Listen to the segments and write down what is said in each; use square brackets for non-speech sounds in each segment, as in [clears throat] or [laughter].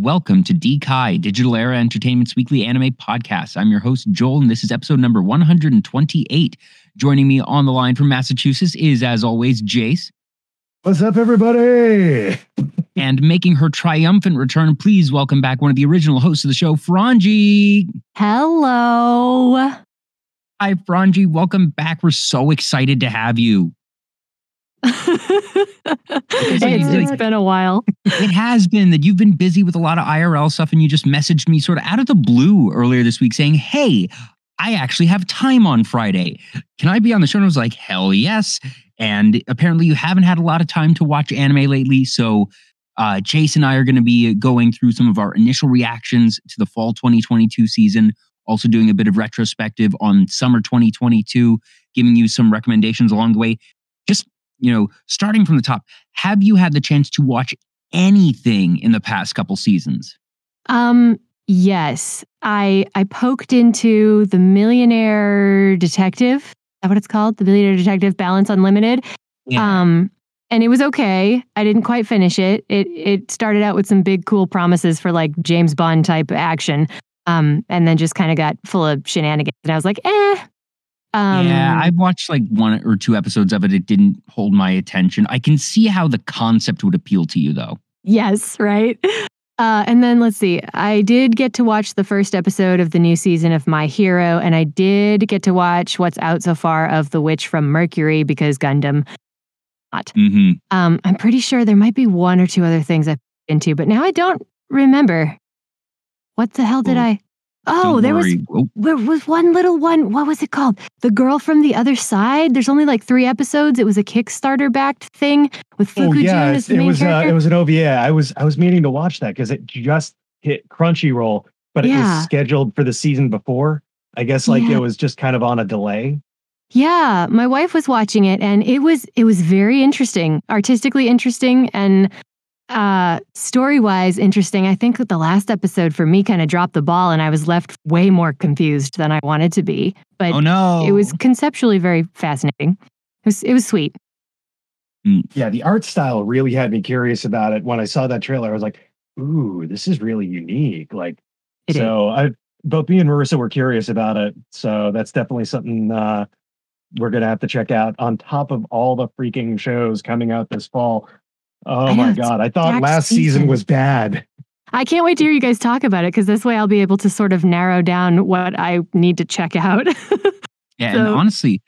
and welcome to DKai, Digital Era Entertainment's weekly anime podcast. I'm your host, Joel, and this is episode number 128. Joining me on the line from Massachusetts is, as always, Jace. What's up, everybody? [laughs] and making her triumphant return, please welcome back one of the original hosts of the show, Frongi. Hello. Hi, Frongi. Welcome back. We're so excited to have you. It's, it's been a while. it has been that you've been busy with a lot of IRL stuff and you just messaged me sort of out of the blue earlier this week saying, Hey, I actually have time on Friday. Can I be on the show? And I was like, Hell yes. And apparently, you haven't had a lot of time to watch anime lately. So, uh, Jace and I are going to be going through some of our initial reactions to the fall 2022 season, also doing a bit of retrospective on summer 2022, giving you some recommendations along the way. Just you know, starting from the top, have you had the chance to watch anything in the past couple seasons? Um, yes. I I poked into the Millionaire Detective. Is that what it's called? The Millionaire Detective Balance Unlimited. Yeah. Um, and it was okay. I didn't quite finish it. It it started out with some big cool promises for like James Bond type action. Um, and then just kind of got full of shenanigans. And I was like, eh, um, yeah, I've watched like one or two episodes of it. It didn't hold my attention. I can see how the concept would appeal to you, though. Yes, right. [laughs] Uh, and then let's see. I did get to watch the first episode of the new season of My Hero, and I did get to watch what's out so far of The Witch from Mercury because Gundam. Not. Mm-hmm. Um, I'm pretty sure there might be one or two other things I've been into, but now I don't remember. What the hell did I? Oh, there was there was one little one. What was it called? The Girl from the Other Side. There's only like three episodes. It was a Kickstarter backed thing with Fuku oh, yeah, as the it was uh, it was an OVA. I was I was meaning to watch that because it just hit Crunchyroll, but it yeah. was scheduled for the season before. I guess like yeah. it was just kind of on a delay. Yeah, my wife was watching it and it was it was very interesting, artistically interesting and uh, story wise, interesting. I think that the last episode for me kind of dropped the ball and I was left way more confused than I wanted to be. But oh, no. it was conceptually very fascinating. It was, it was sweet. Mm. Yeah, the art style really had me curious about it. When I saw that trailer, I was like, ooh, this is really unique. Like, it so is. I both me and Marissa were curious about it. So that's definitely something uh, we're going to have to check out on top of all the freaking shows coming out this fall. Oh my god! I thought last season. season was bad. I can't wait to hear you guys talk about it because this way I'll be able to sort of narrow down what I need to check out. [laughs] yeah, so, and honestly,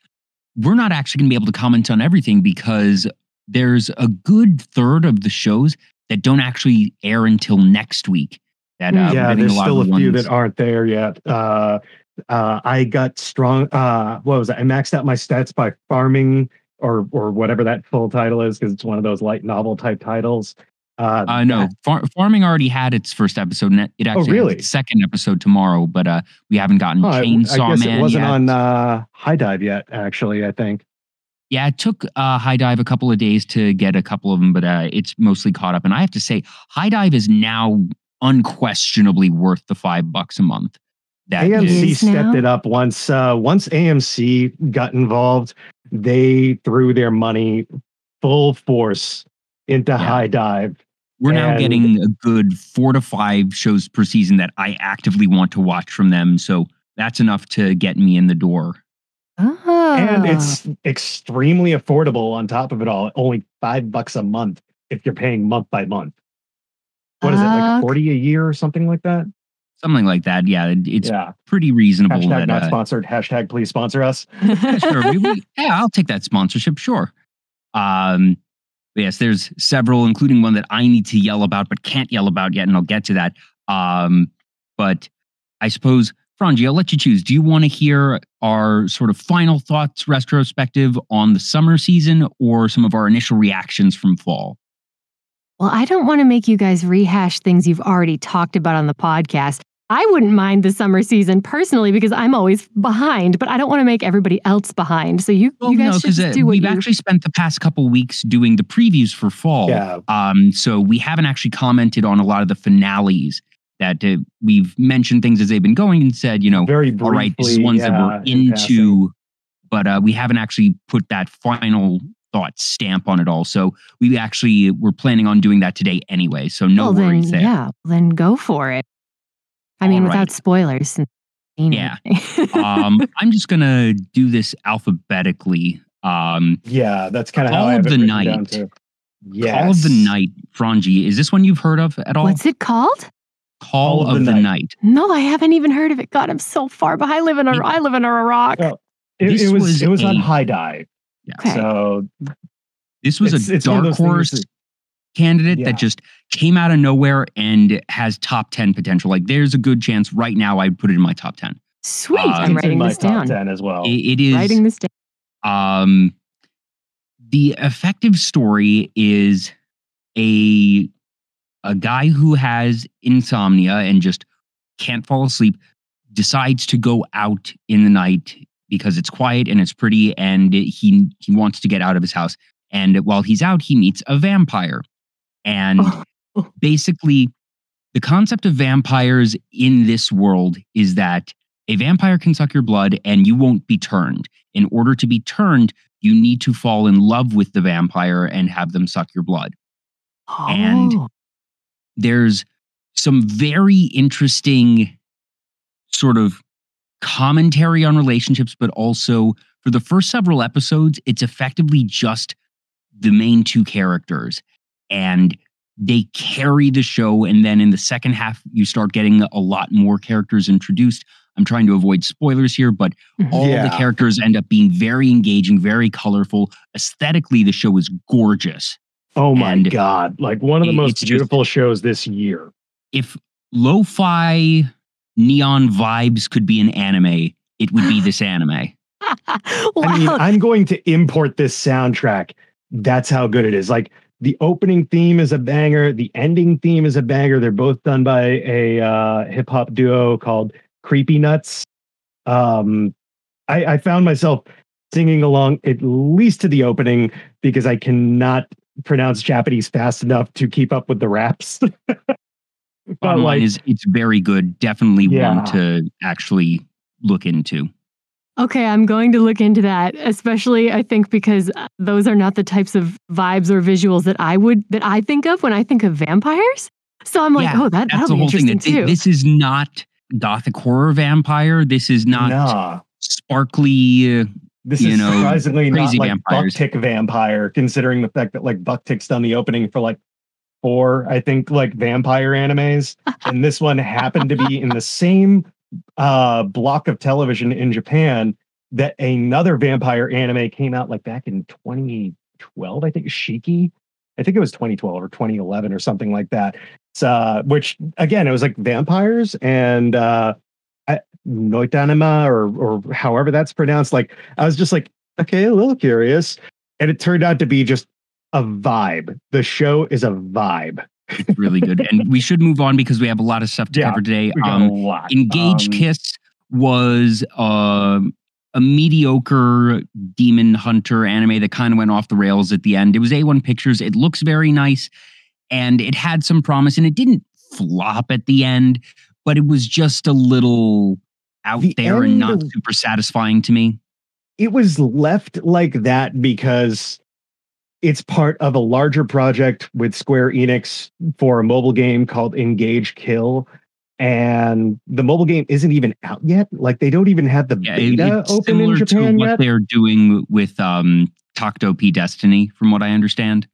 we're not actually going to be able to comment on everything because there's a good third of the shows that don't actually air until next week. That uh, yeah, there's a still a few that aren't there yet. Uh, uh, I got strong. Uh, what was that? I maxed out my stats by farming or or whatever that full title is because it's one of those light novel type titles. Uh, uh no, Far- farming already had its first episode, and it oh, actually oh, really? second episode tomorrow, but uh, we haven't gotten oh, Chainsaw I, I guess Man. It wasn't yet. on uh, HIDIVE yet, actually. I think. Yeah, it took uh, HIDIVE a couple of days to get a couple of them, but uh, it's mostly caught up. And I have to say, HIDIVE is now unquestionably worth the five bucks a month. That AMC stepped now? it up once. Uh, once AMC got involved, they threw their money full force into yeah. Dive. We're now getting a good four to five shows per season that I actively want to watch from them. So that's enough to get me in the door. And it's extremely affordable on top of it all. Only five bucks a month if you're paying month by month. What is uh, it, like 40 a year or something like that? Something like that. Yeah, it's yeah. pretty reasonable. Hashtag that, not uh, sponsored. Hashtag please sponsor us. [laughs] sure. We, we, [laughs] yeah, I'll take that sponsorship. Sure. Um, yes, there's several, including one that I need to yell about but can't yell about yet, and I'll get to that. Um, but I suppose, Frongi, I'll let you choose. Do you want to hear our sort of final thoughts retrospective on the summer season or some of our initial reactions from fall? Well, I don't want to make you guys rehash things you've already talked about on the podcast. I wouldn't mind the summer season personally because I'm always behind, but I don't want to make everybody else behind. So you, well, you guys no, should uh, do what we've you... actually spent the past couple weeks doing the previews for fall. Yeah. Um, so we haven't actually commented on a lot of the finales that uh, we've mentioned things as they've been going and said, you know, very briefly, all right, this is ones yeah, that we're into, but uh, we haven't actually put that final thought stamp on it all. So we actually were planning on doing that today anyway. So no well, worries then, there. Yeah, then go for it. I mean, without spoilers. Yeah. [laughs] um, I'm just gonna do this alphabetically. Um, yeah, that's kind of how I have the night. Yes. Call of the Night, Frongi. Is this one you've heard of at all? What's it called? Call, Call of, of, the, night. night. No, I haven't even heard of it. God, I'm so far behind. I live in a, it, I live in a rock. Well, it, it, was, was it was a, on HIDIVE. Yeah. Okay. So this was it's, a it's dark horse candidate yeah. that just came out of nowhere and has top 10 potential. Like there's a good chance right now I'd put it in my top 10. Sweet. Uh, I'm writing this down. 10 as well. it, it is writing this down. Um, the effective story is a a guy who has insomnia and just can't fall asleep decides to go out in the night because it's quiet and it's pretty and he he wants to get out of his house and while he's out he meets a vampire and [laughs] oh. basically the concept of vampires in this world is that a vampire can suck your blood and you won't be turned in order to be turned you need to fall in love with the vampire and have them suck your blood oh. and there's some very interesting sort of commentary on relationships, but also for the first several episodes, it's effectively just the main two characters. And they carry the show. And then in the second half, you start getting a lot more characters introduced. I'm trying to avoid spoilers here, but mm-hmm. all yeah. the characters end up being very engaging, very colorful. Aesthetically, the show is gorgeous. Oh my and god! Like one of the most beautiful just, shows this year. If lo-fi neon vibes could be an anime, it would be this anime. wow. [laughs] I mean, I'm going to import this soundtrack. That's how good it is. Like the opening theme is a banger. The ending theme is a banger. They're both done by a uh, hip hop duo called Creepy Nuts. Um, I, I found myself singing along at least to the opening because I cannot pronounce Japanese fast enough to keep up with the raps. [laughs] but like, is it's very good. Definitely yeah. one to actually look into. Okay, I'm going to look into that, especially I think because uh, those are not the types of vibes or visuals that I would that I think of when I think of vampires. So I'm like, yeah, oh, that that'll be interesting too. This is not gothic horror vampire. This is not nah. sparkly uh, this is know, surprisingly not like vampires. Buck-Tick vampire, considering the fact that like Buck-Tick's done the opening for like four, I think, like vampire animes, [laughs] and this one happened to be in the same uh, block of television in Japan that another vampire anime came out like back in 2012. I think Shiki. I think it was 2012 or 2011 or something like that. Uh, which again, it was like vampires and uh, Noitamina or or however that's pronounced. Like I was just like, okay, a little curious. And it turned out to be just a vibe. The show is a vibe. It's really good. and we should move on because we have a lot of stuff to yeah, cover today. Um, Engage um, Kiss was uh, a mediocre demon hunter anime that kind of went off the rails at the end. It was A1 Pictures. It looks very nice and it had some promise and it didn't flop at the end, but it was just a little out the there and not super satisfying to me. It was left like that because it's part of a larger project with Square Enix for a mobile game called Engage Kill. And the mobile game isn't even out yet. Like they don't even have the yeah, beta open in Japan to what yet. They're doing with um, Takt op. Destiny, from what I understand.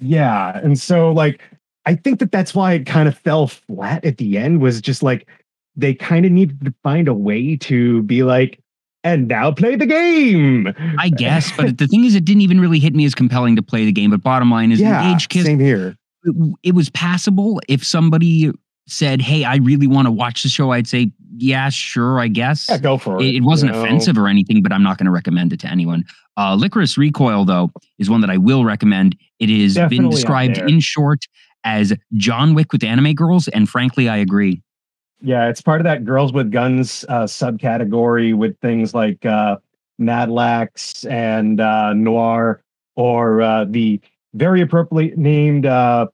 Yeah, and so like I think that that's why it kind of fell flat at the end. Was just like they kind of needed to find a way to be like, and now play the game. I guess, but the thing is, it didn't even really hit me as compelling to play the game. But bottom line is, yeah, Engage Kiss, same here. It, it was passable if somebody said, "Hey, I really want to watch the show," I'd say, "Yeah, sure, I guess." Yeah, go for it. It, it wasn't offensive know? or anything, but I'm not going to recommend it to anyone. Uh, Lycoris Recoil, though, is one that I will recommend. It has Definitely been described in short as John Wick with anime girls, and frankly, I agree. Yeah, it's part of that girls with guns uh, subcategory with things like uh, Madlax and uh, Noir, or uh, the very appropriately named uh,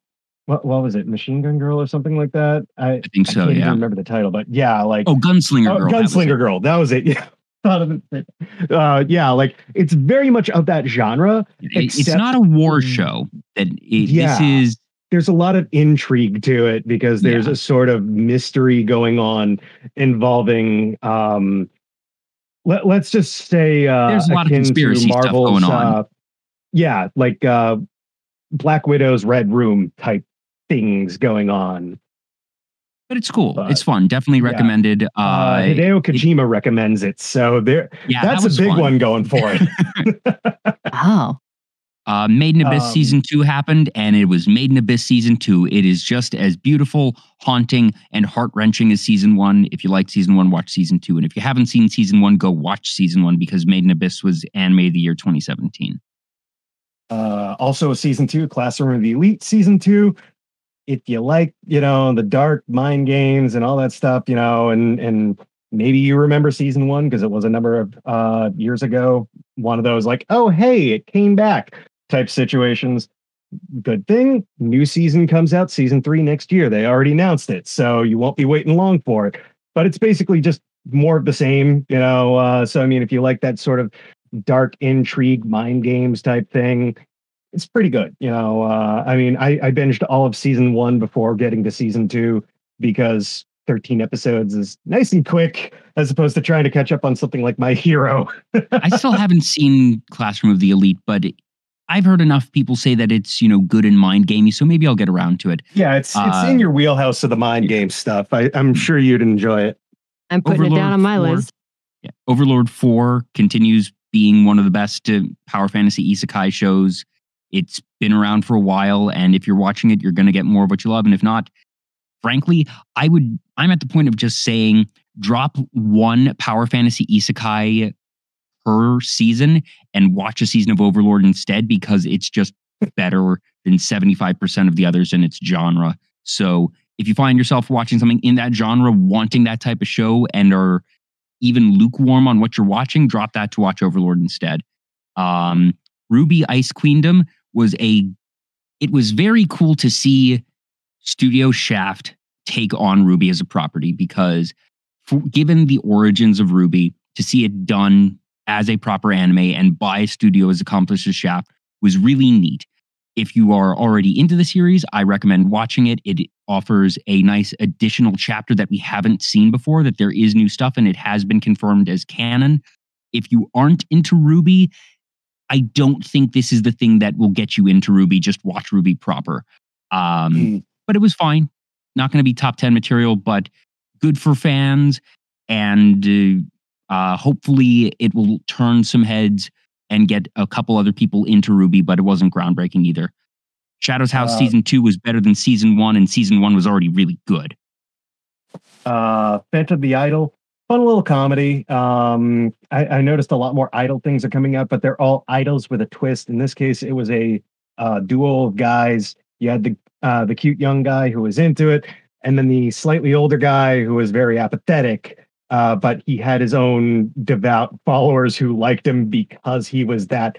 what, what was it, Machine Gun Girl or something like that? I, I think so. I yeah, remember the title, but yeah, like oh, Gunslinger oh, Girl, Gunslinger that Girl, that was it. [laughs] Yeah, thought of it. Uh, yeah, like it's very much of that genre. it's not a war show. That it, yeah. this is. There's a lot of intrigue to it because there's yeah. a sort of mystery going on involving. Um, let, us just say uh, there's a lot of conspiracy stuff going on. Uh, yeah, like uh, Black Widow's Red Room type things going on. But it's cool. But, it's fun. Definitely recommended. Yeah. Uh, uh, Hideo Kojima it, recommends it, so there. Yeah, that's that a big fun. one going for it. [laughs] [laughs] oh. Uh, Made in Abyss um, season two happened, and it was Made in Abyss season two. It is just as beautiful, haunting, and heart wrenching as season one. If you like season one, watch season two. And if you haven't seen season one, go watch season one because Made in Abyss was anime of the year 2017. Uh, also, season two, Classroom of the Elite season two. If you like, you know, the dark mind games and all that stuff, you know, and and maybe you remember season one because it was a number of uh, years ago. One of those like, oh hey, it came back type situations. Good thing, new season comes out season three next year. They already announced it, so you won't be waiting long for it. But it's basically just more of the same, you know. Uh, so I mean, if you like that sort of dark intrigue, mind games type thing. It's pretty good. You know, uh, I mean, I, I binged all of season one before getting to season two because 13 episodes is nice and quick as opposed to trying to catch up on something like My Hero. [laughs] I still haven't seen Classroom of the Elite, but I've heard enough people say that it's, you know, good and mind gamey, so maybe I'll get around to it. Yeah, it's uh, it's in your wheelhouse of the mind game stuff. I, I'm sure you'd enjoy it. I'm putting Overlord it down on my 4, list. Yeah. Overlord 4 continues being one of the best uh, power fantasy isekai shows. It's been around for a while, and if you're watching it, you're going to get more of what you love. And if not, frankly, I would. I'm at the point of just saying, drop one power fantasy isekai per season and watch a season of Overlord instead because it's just better than 75% of the others in its genre. So if you find yourself watching something in that genre, wanting that type of show, and are even lukewarm on what you're watching, drop that to watch Overlord instead. Um, RWBY Ice Queendom was a, it was very cool to see Studio Shaft take on RWBY as a property because for, given the origins of RWBY, to see it done as a proper anime and by a studio as accomplished as Shaft was really neat. If you are already into the series, I recommend watching it. It offers a nice additional chapter that we haven't seen before, that there is new stuff and it has been confirmed as canon. If you aren't into RWBY, I don't think this is the thing that will get you into RWBY. Just watch RWBY proper. Um, mm. But it was fine. Not going to be top 10 material, but good for fans. And uh, hopefully it will turn some heads and get a couple other people into RWBY, but it wasn't groundbreaking either. Shadows House uh, season two was better than season one, and season one was already really good. Uh, Phantom the Idol, fun little comedy. Um, I, I, noticed a lot more idol things are coming up, but they're all idols with a twist. In this case, it was a uh, duo of guys. You had the uh, the cute young guy who was into it, and then the slightly older guy who was very apathetic. Uh, but he had his own devout followers who liked him because he was that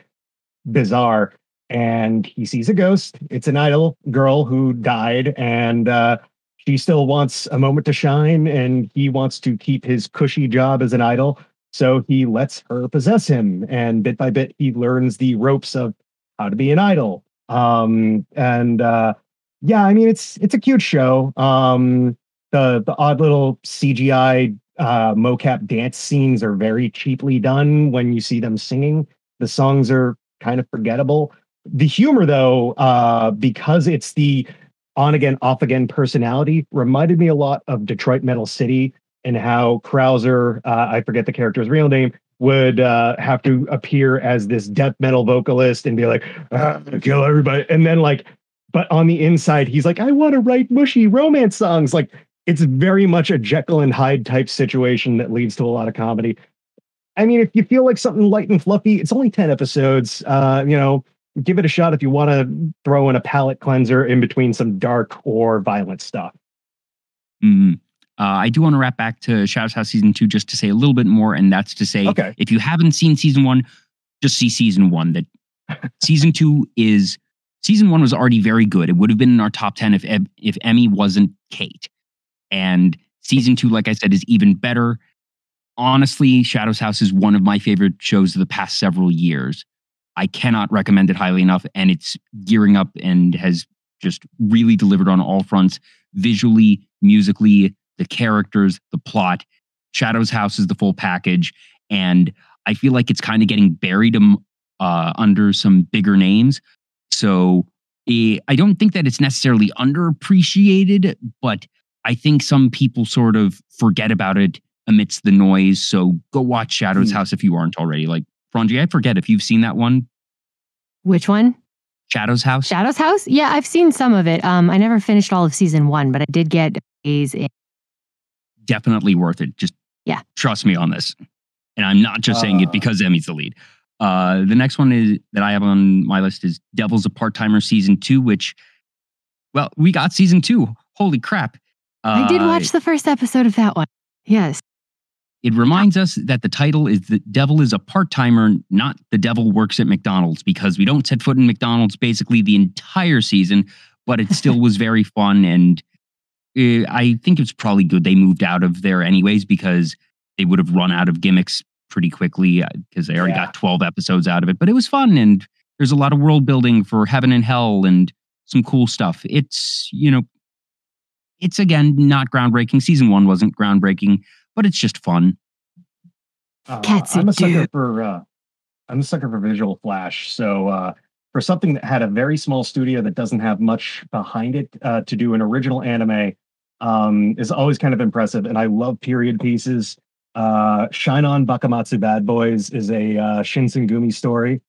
bizarre and he sees a ghost. It's an idol girl who died, and uh, she still wants a moment to shine, and he wants to keep his cushy job as an idol. So he lets her possess him, and bit by bit, he learns the ropes of how to be an idol. Um, and uh, yeah, I mean, it's it's a cute show. Um, the the odd little CGI uh, mocap dance scenes are very cheaply done when you see them singing. The songs are kind of forgettable. The humor, though, uh, because it's the on again, off again personality, reminded me a lot of Detroit Metal City and how Krauser, uh, I forget the character's real name, would uh, have to appear as this death metal vocalist and be like, ah, kill everybody. And then, like, but on the inside, he's like, I want to write mushy romance songs. Like, it's very much a Jekyll and Hyde type situation that leads to a lot of comedy. I mean, if you feel like something light and fluffy, it's only 10 episodes. Uh, you know, give it a shot if you want to throw in a palate cleanser in between some dark or violent stuff. Mm-hmm. Uh, I do want to wrap back to Shadows House season two just to say a little bit more, and that's to say, okay. if you haven't seen season one, just see season one. That [laughs] season two is season one was already very good. It would have been in our top ten if if Emmy wasn't Kate, and season two, like I said, is even better. honestly, Shadows House is one of my favorite shows of the past several years. I cannot recommend it highly enough, and it's gearing up and has just really delivered on all fronts visually, musically, the characters, the plot. Shadows House is the full package, and I feel like it's kind of getting buried uh, under some bigger names. So eh, I don't think that it's necessarily underappreciated, but I think some people sort of forget about it amidst the noise. So go watch Shadows hmm. House if you aren't already. Like Frongi, I forget if you've seen that one. Which one? Shadows House. Shadows House? Yeah, I've seen some of it. Um, I never finished all of season one, but I did get A's in. Definitely worth it. Just yeah, trust me on this. And I'm not just uh, saying it uh. because Emmy's the lead. Uh, the next one is that I have on my list is Devil's a Part Timer season two, which, well, we got season two. Holy crap! Uh, I did watch the first episode of that one. Yes. It reminds us that the title is The Devil is a Part Timer, not The Devil Works at McDonald's, because we don't set foot in McDonald's basically the entire season, but it still was very fun. And uh, I think it's probably good they moved out of there anyways, because they would have run out of gimmicks pretty quickly because uh, they already yeah. got 12 episodes out of it. But it was fun. And there's a lot of world building for heaven and hell and some cool stuff. It's, you know, it's again not groundbreaking. Season one wasn't groundbreaking but it's just fun. Uh, I'm a sucker for uh, I'm a sucker for visual flash. So uh, for something that had a very small studio that doesn't have much behind it uh, to do an original anime um, is always kind of impressive. And I love period pieces. Uh, Shine On Bakumatsu Bad Boys is a uh, Shinsengumi story.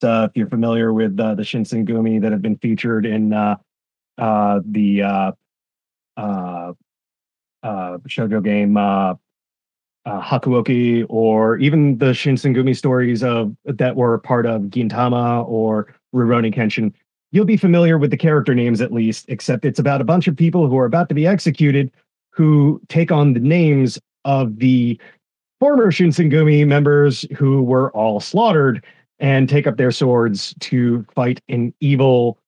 So if you're familiar with uh, the Shinsengumi that have been featured in uh, uh, the uh, uh, shoujo game uh, uh, Hakuoki or even the Shinsengumi stories of that were part of Gintama or Rurouni Kenshin, you'll be familiar with the character names at least, except it's about a bunch of people who are about to be executed who take on the names of the former Shinsengumi members who were all slaughtered and take up their swords to fight an evil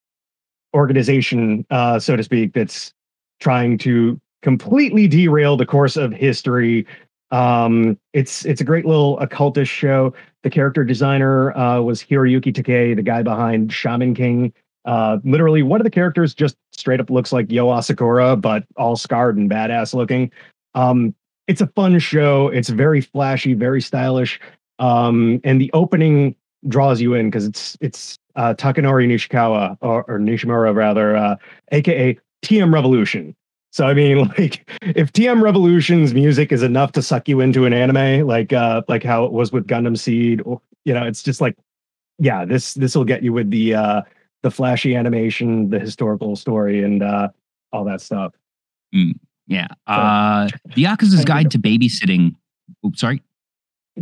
organization, uh, so to speak, that's trying to completely derail the course of history um, it's it's a great little occultist show. The character designer uh, was Hiroyuki Takei, the guy behind Shaman King. Uh, literally, one of the characters just straight up looks like Yo Asakura, but all scarred and badass looking. Um, it's a fun show. It's very flashy, very stylish, um, and the opening draws you in because it's it's uh, Takanori Nishikawa or, or Nishimura rather, uh, aka TM Revolution. So I mean, [laughs] like, if TM Revolution's music is enough to suck you into an anime, like uh, like how it was with Gundam Seed, or, you know, it's just like, yeah, this this will get you with the uh, the flashy animation, the historical story, and uh, all that stuff. Mm, yeah, uh, the Yakuza's Guide to Babysitting. Oops, sorry.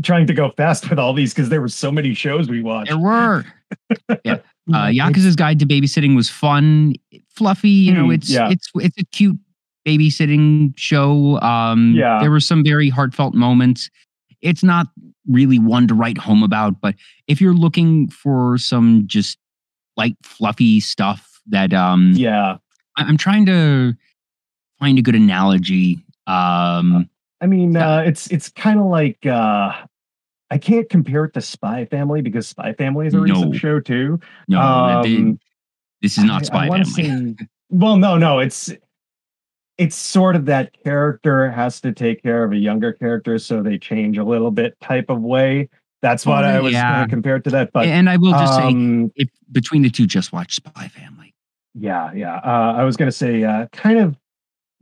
trying to go fast with all these because there were so many shows we watched. There were. [laughs] yeah. Uh, Yakuza's Guide to Babysitting was fun, fluffy. You know, mm, it's yeah. it's it's a cute babysitting show. Um, yeah. There were some very heartfelt moments. It's not really one to write home about, but if you're looking for some just light, fluffy stuff that, um, yeah, I- am trying to find a good analogy. Um, I mean, uh, it's it's kind of like uh, I can't compare it to Spy Family because Spy Family is a recent show too. No, um, this is not Spy I, I Family. Well, no, no, it's it's sort of that character has to take care of a younger character, so they change a little bit type of way. That's what I was yeah. compared to that. But and I will just um, say, if between the two, just watch Spy Family. Yeah, yeah. Uh, I was gonna say, uh, kind of.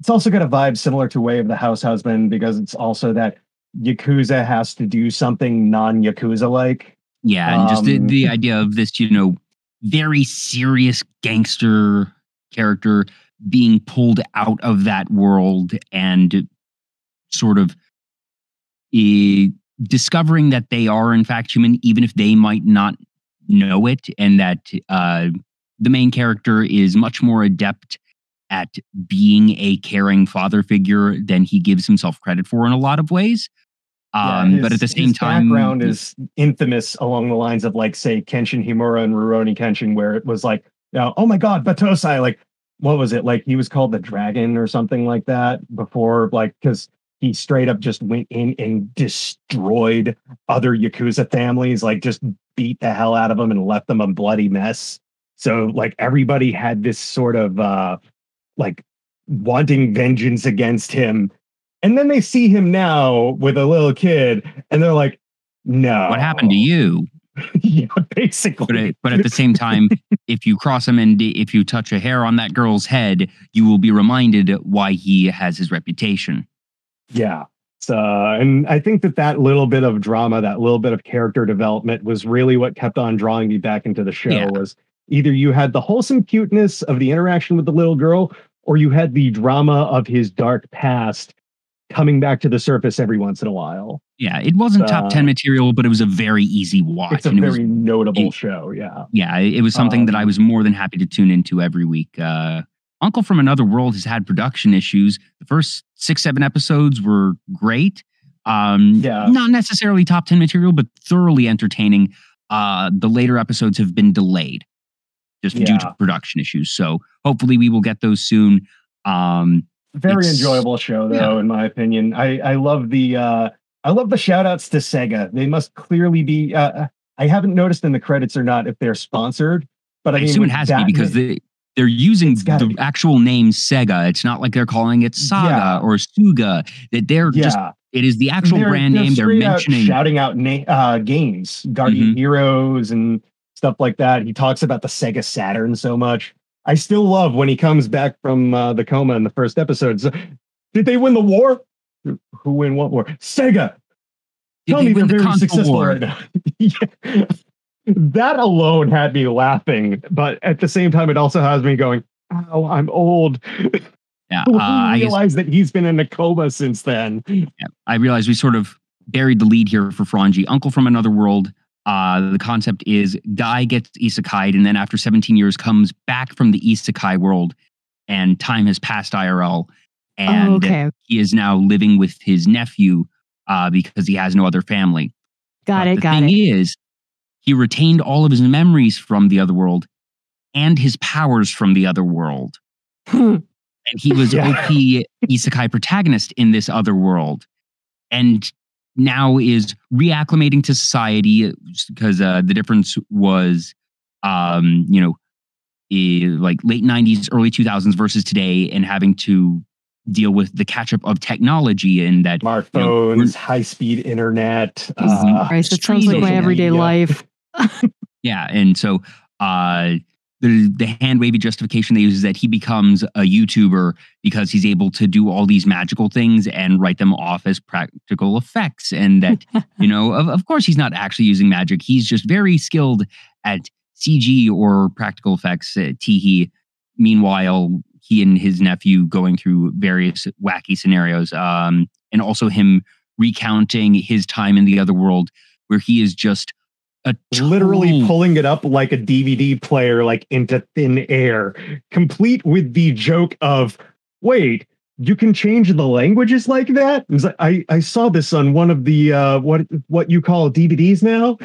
It's also got a vibe similar to Way of the House Husband because it's also that Yakuza has to do something non Yakuza like. Yeah, and um, just the, the um, idea of this, you know, very serious gangster character being pulled out of that world and sort of uh, discovering that they are in fact human even if they might not know it and that uh, the main character is much more adept at being a caring father figure than he gives himself credit for in a lot of ways um, yeah, his, but at the same time, background is infamous along the lines of like, say, Kenshin Himura and Rurouni Kenshin, where it was like, you know, oh my God, Battosai, like what was it like he was called the dragon or something like that before like because he straight up just went in and destroyed other Yakuza families, like just beat the hell out of them and left them a bloody mess. So like everybody had this sort of uh like wanting vengeance against him. And then they see him now with a little kid and they're like, no. What happened to you? [laughs] yeah, basically. But, uh, but at the same time, if you cross him and if you touch a hair on that girl's head, you will be reminded why he has his reputation. Yeah. So, and I think that that little bit of drama, that little bit of character development was really what kept on drawing me back into the show yeah. was either you had the wholesome cuteness of the interaction with the little girl or you had the drama of his dark past coming back to the surface every once in a while. Yeah, it wasn't uh, top 10 material, but it was a very easy watch. It's a very was, notable it, show. Yeah. Yeah, it was something um, that I um, was more than happy to tune into every week. Uh, Uncle from Another World has had production issues. The first six, seven episodes were great. Um, yeah. Not necessarily top 10 material, but thoroughly entertaining. Uh, the later episodes have been delayed just yeah. due to production issues. So hopefully we will get those soon. Um, Very enjoyable show, though, yeah. in my opinion. I, I love the uh, I love the shout outs to Sega. They must clearly be. Uh, I haven't noticed in the credits or not if they're sponsored, but I, I mean, assume it has to be because they they're using the be. actual name Sega. It's not like they're calling it Saga yeah. or Suga. That they're yeah. just it is the actual they're, brand they're name. They're mentioning shouting out na- uh, games, Guardian mm-hmm. Heroes, and stuff like that. He talks about the Sega Saturn so much. I still love when he comes back from uh, the coma in the first episode. So, did they win the war? Who win what war? Sega. Did Tell me they're the very successful war? right now. [laughs] yeah that alone had me laughing, but at the same time, it also has me going, "Oh, I'm old." Yeah, [laughs] uh, I realize that he's been in a coma since then. Yeah, I realize we sort of buried the lead here for Frongi. Uncle from Another World. Uh, the concept is Guy gets isekai and then after 17 years comes back from the isekai world, and time has passed IRL, and oh, okay. he is now living with his nephew uh, because he has no other family. Got but it. The got thing it. is, he retained all of his memories from the other world and his powers from the other world. [laughs] and he was yeah. OP isekai protagonist in this other world. And now is reacclimating to society because uh, the difference was, um, you know, like late 90s, early 2000s versus today, and having to deal with the catch up of technology and that smartphones, you know, high speed internet. Uh, Christ, it sounds like my everyday media. life. [laughs] yeah, and so uh, the the hand wavy justification they use is that he becomes a YouTuber because he's able to do all these magical things and write them off as practical effects, and that [laughs] you know, of, of course, he's not actually using magic. He's just very skilled at CG or practical effects. Uh, Teehee. Meanwhile, he and his nephew going through various wacky scenarios, um, and also him recounting his time in the other world, where he is just a literally pulling it up like a DVD player, like into thin air, complete with the joke of, wait, you can change the languages like that? Like, I, I saw this on one of the uh, what what you call DVDs now.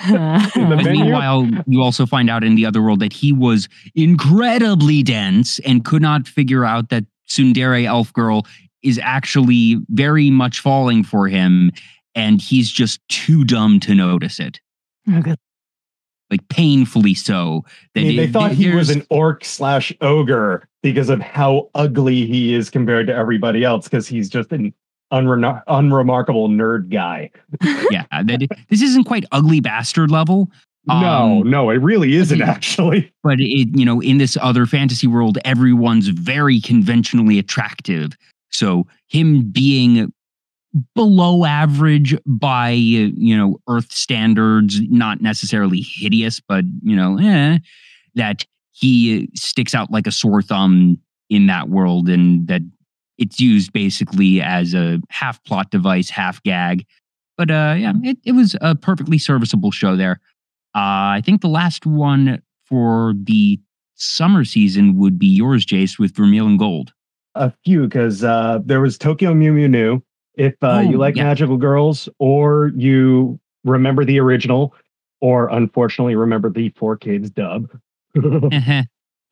[laughs] meanwhile, you also find out in the other world that he was incredibly dense and could not figure out that Tsundere Elf Girl is actually very much falling for him, and he's just too dumb to notice it. Okay. Like painfully so. That I mean, they it, thought he was an orc slash ogre because of how ugly he is compared to everybody else, because he's just an unre- unremarkable nerd guy. [laughs] yeah, that, this isn't quite ugly bastard level. No, um, no, it really isn't actually. But it, you know, in this other fantasy world, everyone's very conventionally attractive. So him being below average by you know earth standards not necessarily hideous but you know eh, that he sticks out like a sore thumb in that world and that it's used basically as a half plot device half gag. But uh yeah it, it was a perfectly serviceable show there. Uh i think the last one for the summer season would be yours jace with vermilion gold. A few because uh there was tokyo mew mew new if uh, oh, you like yeah. magical girls or you remember the original or unfortunately remember the 4Kids dub. [laughs] uh-huh.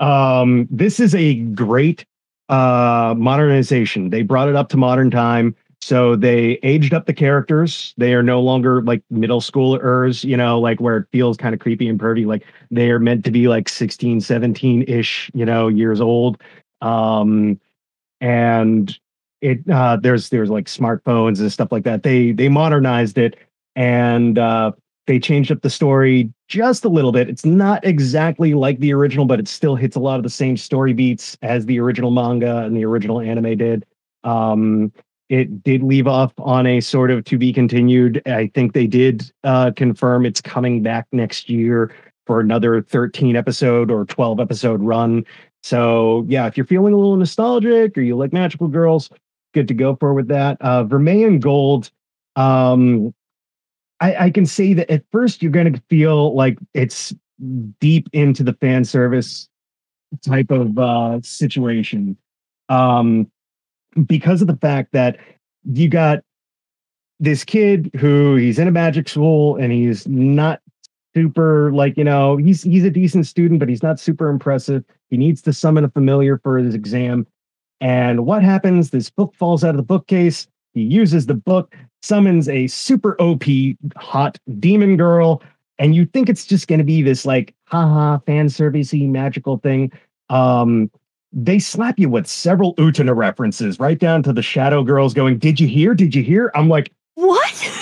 um, this is a great uh, modernization. They brought it up to modern time. So they aged up the characters. They are no longer like middle schoolers, you know, like where it feels kind of creepy and pervy. Like they are meant to be like 16, 17 ish, you know, years old. Um, and it uh there's there's like smartphones and stuff like that. They they modernized it and uh they changed up the story just a little bit. It's not exactly like the original, but it still hits a lot of the same story beats as the original manga and the original anime did. Um, it did leave off on a sort of to be continued. I think they did uh, confirm it's coming back next year for another 13 episode or 12 episode run. So yeah, if you're feeling a little nostalgic or you like magical girls, good to go for with that. Uh, Vermilion Gold, um, I, I can say that at first you're going to feel like it's deep into the fan service type of uh, situation. Um, because of the fact that you got this kid who he's in a magic school and he's not super like you know he's he's a decent student but he's not super impressive. He needs to summon a familiar for his exam and what happens this book falls out of the bookcase he uses the book summons a super OP hot demon girl, and you think it's just going to be this like haha fan servicey magical thing. Um, they slap you with several Utena references, right down to the Shadow Girls going, "Did you hear? Did you hear?" I'm like, what?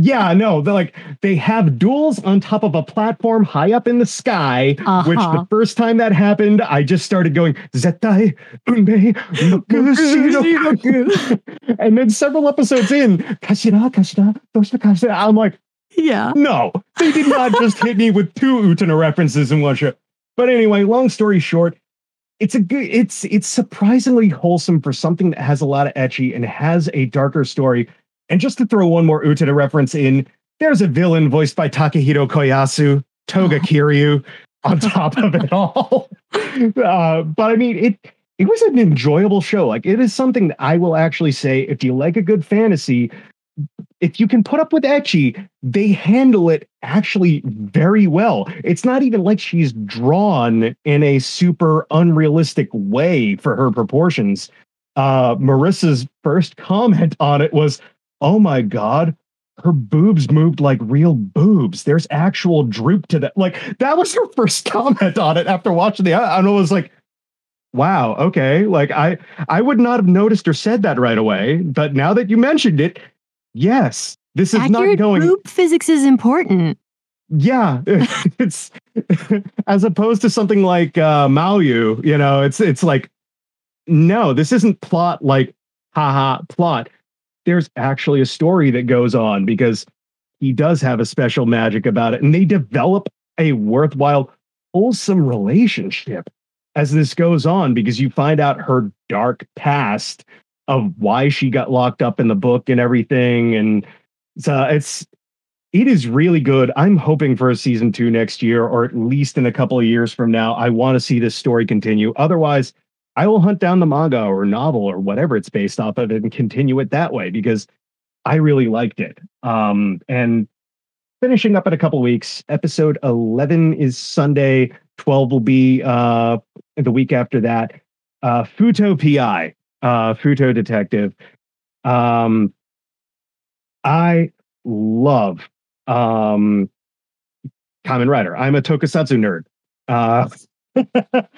Yeah, no, they're like they have duels on top of a platform high up in the sky. Uh-huh. Which the first time that happened, I just started going Zetai Unbe [laughs] and then several episodes in, Kashira Kashira Doshita Kashira. I'm like, yeah, no, they did not just hit me with two Utena references in one show. But anyway, long story short, it's a good it's it's surprisingly wholesome for something that has a lot of ecchi and has a darker story and just to throw one more Utena reference in, there's a villain voiced by Takehito Koyasu, Toga. [laughs] Kiryu, on top of it all. [laughs] Uh, but I mean, it it was an enjoyable show. Like it is something that I will actually say, if you like a good fantasy, if you can put up with ecchi, they handle it actually very well. It's not even like she's drawn in a super unrealistic way for her proportions. Uh, Marissa's first comment on it was, oh my god. Her boobs moved like real boobs. There's actual droop to that. Like that was her [laughs] first comment on it after watching the i was like wow okay. Like i i would not have noticed or said that right away but now that you mentioned it yes this is Accurate not going boob physics is important. Yeah [laughs] it's as opposed to something like uh Maoyu, you know it's it's like no this isn't plot like haha plot there's actually a story that goes on because he does have a special magic about it. And they develop a worthwhile, wholesome relationship as this goes on because you find out her dark past of why she got locked up in the book and everything. And so uh, it's it is really good. I'm hoping for a season two next year, or at least in a couple of years from now. I want to see this story continue. Otherwise, I will hunt down the manga or novel or whatever it's based off of and continue it that way because I really liked it. Um, and finishing up in a couple weeks, episode 11 is Sunday, 12 will be uh, the week after that. Uh, Futo PI, uh, Futo Detective. Um, I love um, Kamen Rider. I'm a tokusatsu nerd. Uh,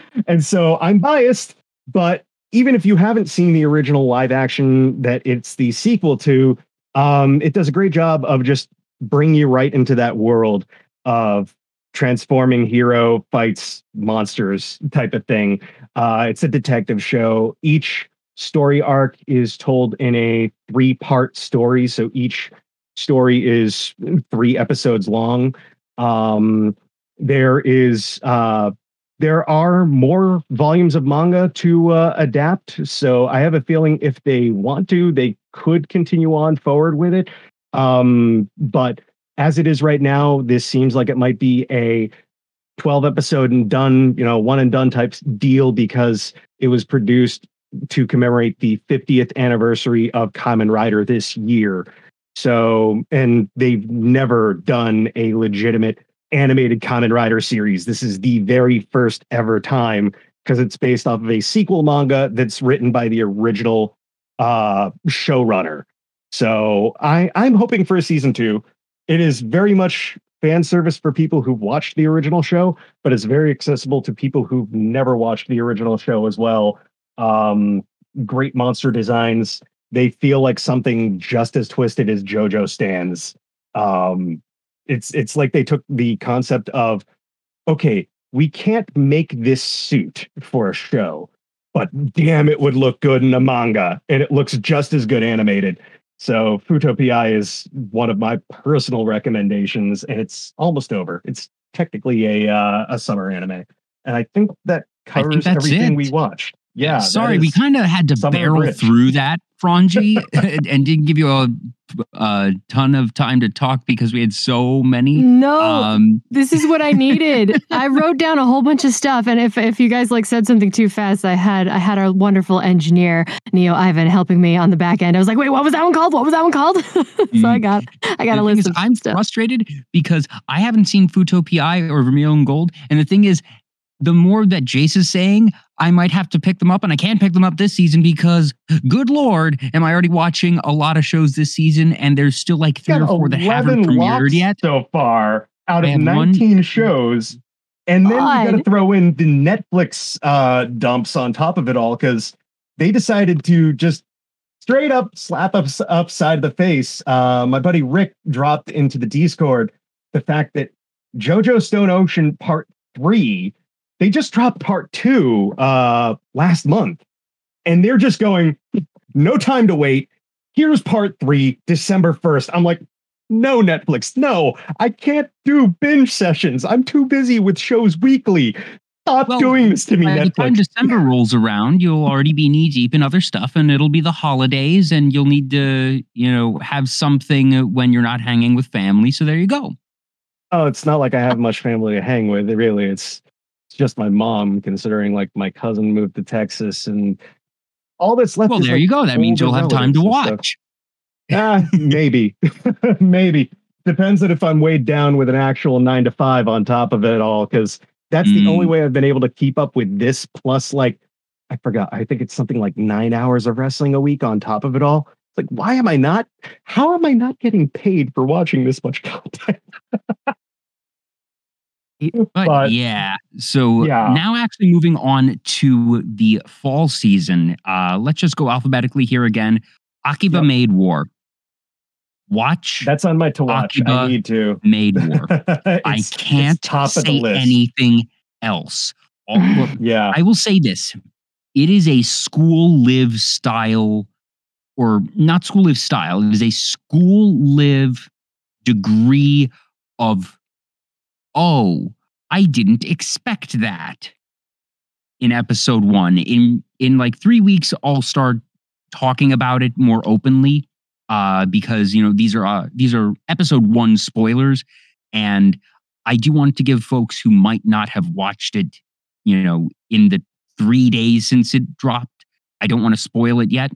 [laughs] and so I'm biased but even if you haven't seen the original live action that it's the sequel to, um, it does a great job of just bringing you right into that world of transforming hero fights monsters type of thing. Uh, it's a detective show. Each story arc is told in a three part story. So each story is three episodes long. Um, there is uh, there are more volumes of manga to uh, adapt. So I have a feeling if they want to, they could continue on forward with it. Um, but as it is right now, this seems like it might be a 12 episode and done, you know, one and done type deal because it was produced to commemorate the 50th anniversary of Kamen Rider this year. So, and they've never done a legitimate animated Kamen Rider series. This is the very first ever time because it's based off of a sequel manga that's written by the original uh, showrunner. So I I'm hoping for a season two. It is very much fan service for people who've watched the original show, but it's very accessible to people who've never watched the original show as well. Um, great monster designs. They feel like something just as twisted as JoJo stands. Um, it's it's like they took the concept of okay, we can't make this suit for a show, but damn, it would look good in a manga, and it looks just as good animated. So Pi is one of my personal recommendations, and it's almost over. It's technically a uh, a summer anime, and I think that covers think everything it. we watched. Yeah. Sorry, we kind of had to barrel through that, Frongi, [laughs] [laughs] and didn't give you a, a, ton of time to talk because we had so many. No, um, this is what I [laughs] needed. I wrote down a whole bunch of stuff, and if if you guys like said something too fast, I had I had our wonderful engineer Neo Ivan helping me on the back end. I was like, wait, what was that one called? What was that one called? so I mm. got I got a list. Is, I'm stuff. frustrated because I haven't seen Pi or Vermeil in Gold, and the thing is, the more that Jace is saying, I might have to pick them up, and I can't pick them up this season because, good lord, am I already watching a lot of shows this season, and there's still like three or four that haven't premiered yet so far out of 19 one. shows. And then God. you got to throw in the Netflix uh, dumps on top of it all because they decided to just straight up slap us upside of the face. Uh, my buddy Rick dropped into the Discord the fact that JoJo Stone Ocean Part 3 they just dropped part two uh, last month, and they're just going, no time to wait. Here's part three, December 1st. I'm like, no, Netflix, no, I can't do binge sessions. I'm too busy with shows weekly. Stop well, doing this to me, by Netflix. the time December rolls around, you'll already be knee deep in other stuff, and it'll be the holidays, and you'll need to, you know, have something when you're not hanging with family. So there you go. Oh, it's not like I have much family to hang with. Really, it's just my mom, considering like my cousin moved to Texas and all that's left. Well, there like you go. That means you'll have time to watch. Ah, maybe, [laughs] maybe depends on if I'm weighed down with an actual nine to five on top of it all, because that's mm. the only mm. way I've been able to keep up with this. Plus, like, I forgot. I think it's something like nine hours of wrestling a week on top of it all. It's like, why am I not? How am I not getting paid for watching this much [laughs] content? But, but, yeah, so yeah. now actually moving on to the fall season. Uh, let's just go alphabetically here again. Akiba yep. Maid War. Watch. That's on my to watch. Akiba I need to. Maid War. [laughs] I can't top say anything else. All, [clears throat] yeah. I will say this. It is a school live style, or not school live style. It is a school live degree of oh, I didn't expect that in episode one. In in like three weeks, I'll start talking about it more openly. Uh, because you know these are uh, these are episode one spoilers, and I do want to give folks who might not have watched it, you know, in the three days since it dropped. I don't want to spoil it yet.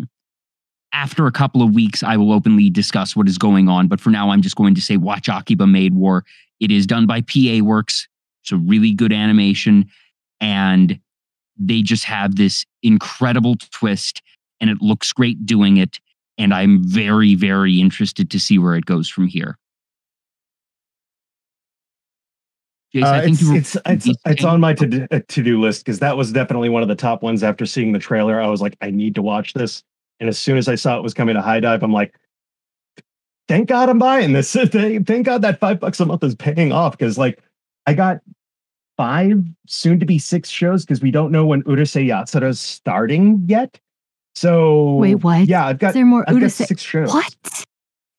After a couple of weeks, I will openly discuss what is going on. But for now, I'm just going to say watch Akiba Maid War. It is done by PA Works. It's a really good animation. And they just have this incredible twist and it looks great doing it. And I'm very, very interested to see where it goes from here. Jace, uh, I think it's, it's, it's, it's, on my uh, to do list because that was definitely one of the top ones after seeing the trailer. I was like, I need to watch this. And as soon as I saw it was coming to HIDIVE, I'm like, thank God I'm buying this. [laughs] thank God that five bucks a month is paying off because like I got five, soon to be six shows because we don't know when Urusei Yatsura is starting yet. So wait, what? Yeah, I've got. Is there more I've Urusei? six shows. What?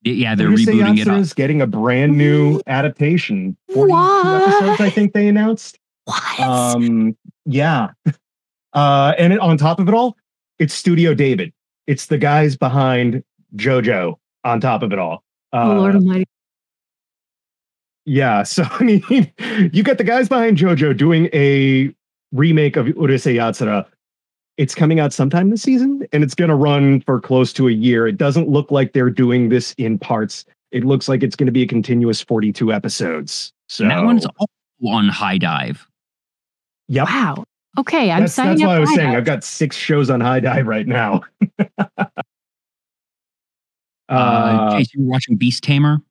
Yeah, they're Urusei rebooting it. is getting a brand new adaptation. Forty-two episodes, I think they announced. What? Um, yeah. [laughs] Uh, and it, on top of it all, it's Studio David. It's the guys behind JoJo. On top of it all. Uh, oh Lord Almighty. Yeah, so [laughs] I mean, you got the guys behind JoJo doing a remake of Urusei Yatsura. It's coming out sometime this season, and it's going to run for close to a year. It doesn't look like they're doing this in parts. It looks like it's going to be a continuous 42 episodes. So that one's all on HIDIVE. Yep. Wow. Okay, I'm that's, signing that's up. That's why I was saying I've got six shows on HIDIVE right now. [laughs] Uh, uh Chase, you were watching Beast Tamer.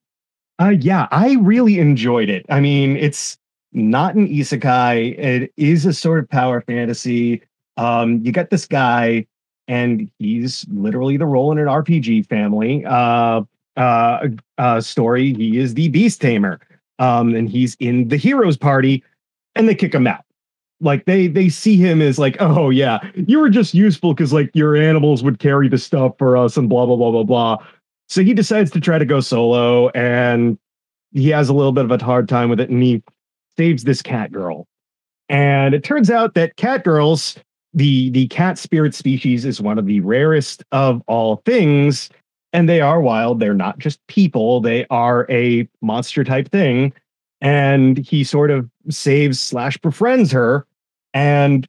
Uh, yeah, I really enjoyed it. I mean, it's not an isekai. It is a sort of power fantasy. Um, you get this guy, and he's literally the role in an RPG family uh, uh, uh, story. He is the Beast Tamer, um, and he's in the heroes party, and they kick him out. Like they they see him as like, oh yeah, you were just useful because like your animals would carry the stuff for us and blah blah blah blah blah. So he decides to try to go solo, and he has a little bit of a hard time with it, and he saves this cat girl. And it turns out that cat girls, the the cat spirit species, is one of the rarest of all things. And they are wild. They're not just people. They are a monster type thing. And he sort of saves slash befriends her, and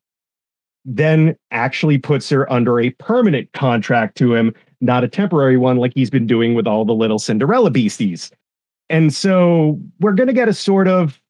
then actually puts her under a permanent contract to him, not a temporary one like he's been doing with all the little Cinderella beasties. And so we're going to get a sort of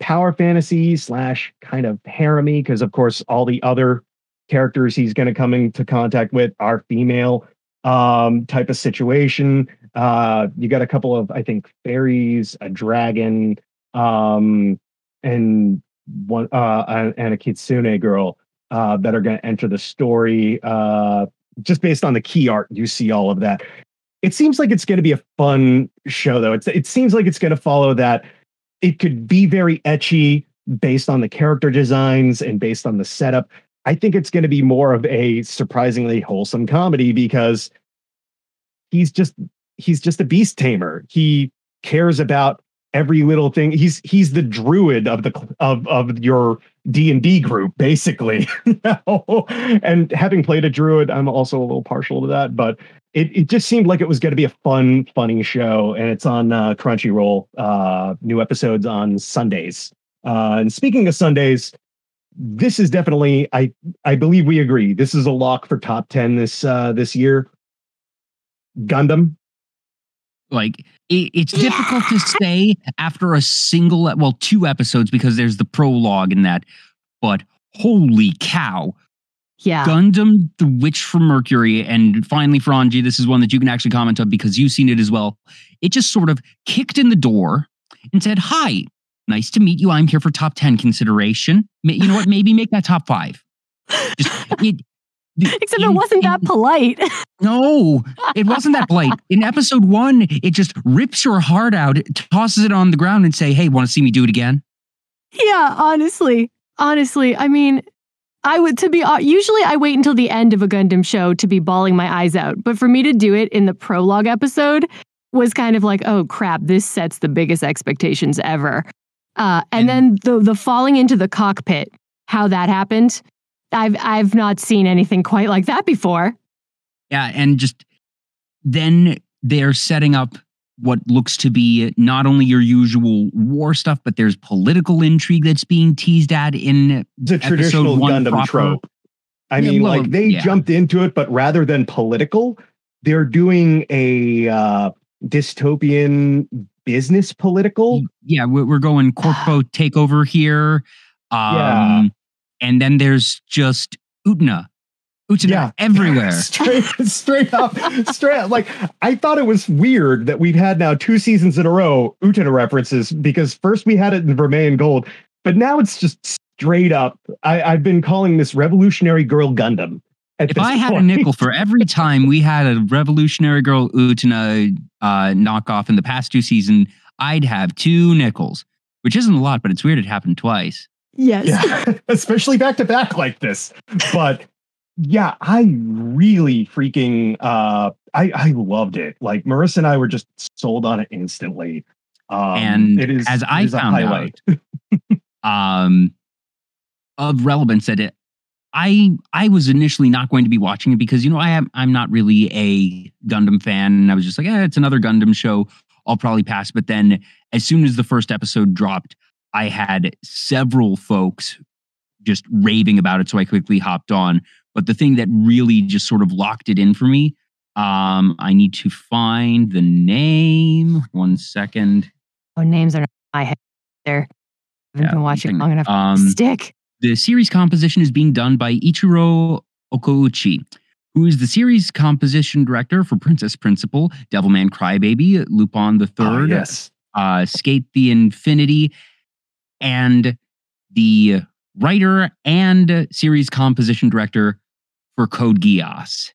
power fantasy slash kind of harem because of course all the other characters he's going to come into contact with are female um, type of situation. Uh, you got a couple of I think fairies, a dragon, um, and one uh, and a kitsune girl uh, that are going to enter the story. Uh, just based on the key art, you see all of that. It seems like it's going to be a fun show, though. It's it seems like it's going to follow that it could be very ecchi based on the character designs and based on the setup. I think it's going to be more of a surprisingly wholesome comedy because he's just he's just a beast tamer. He cares about every little thing. He's he's the druid of the of of your D and D group, basically. [laughs] and having played a druid, I'm also a little partial to that. But it, it just seemed like it was going to be a fun, funny show, and it's on uh, Crunchyroll. Uh, new episodes on Sundays. Uh, and speaking of Sundays, this is definitely I I believe we agree. This is a lock for top ten this uh, this year. Gundam. Like it, it's yeah. difficult to say after a single well two episodes because there's the prologue in that, but holy cow! Yeah. Gundam, The Witch from Mercury, and finally, Frongi, this is one that you can actually comment on because you've seen it as well. It just sort of kicked in the door and said, Hi, nice to meet you. I'm here for top 10 consideration. You know what? Maybe make that top five. Just, it, [laughs] Except it wasn't that polite. [laughs] no, it wasn't that polite. In episode one, it just rips your heart out, tosses it on the ground, and say, "Hey, want to see me do it again?" Yeah, honestly, honestly, I mean, I would to be uh, usually I wait until the end of a Gundam show to be bawling my eyes out, but for me to do it in the prologue episode was kind of like, oh crap, this sets the biggest expectations ever. Uh, and, and then the the falling into the cockpit, how that happened, I've I've not seen anything quite like that before. Yeah, and just then they're setting up what looks to be not only your usual war stuff, but there's political intrigue that's being teased at in the traditional Gundam proper. trope. I yeah, mean, well, like they yeah. jumped into it, but rather than political, they're doing a uh, dystopian business political. Yeah, we're going corpo [sighs] takeover here. Um, yeah. And then there's just Utena, Utena yeah. everywhere. [laughs] straight, straight up, straight up. Like I thought it was weird that we've had now two seasons in a row Utena references because first we had it in Vermeil in Gold, but now it's just straight up. I, I've been calling this Revolutionary Girl Gundam. If I had a nickel for every time we had a Revolutionary Girl Utena uh, knockoff in the past two seasons, I'd have two nickels, which isn't a lot, but it's weird it happened twice. Yes. Yeah, [laughs] especially back to back like this. But yeah, I really freaking uh I I loved it. Like Marissa and I were just sold on it instantly. Um and it is as I is found out um of relevance that it I I was initially not going to be watching it because you know I am I'm not really a Gundam fan and I was just like, yeah, it's another Gundam show. I'll probably pass. But then as soon as the first episode dropped, I had several folks just raving about it. So I quickly hopped on. But the thing that really just sort of locked it in for me, um, I need to find the name. One second. Oh, names are not my head there. I haven't yeah, been watching long enough. Um, stick. The series composition is being done by Ichiro Okouchi, who is the series composition director for Princess Principal, Devilman Crybaby, Lupin the Third, oh, yes. uh, SK8 the Infinity, and the writer and series composition director for Code Geass.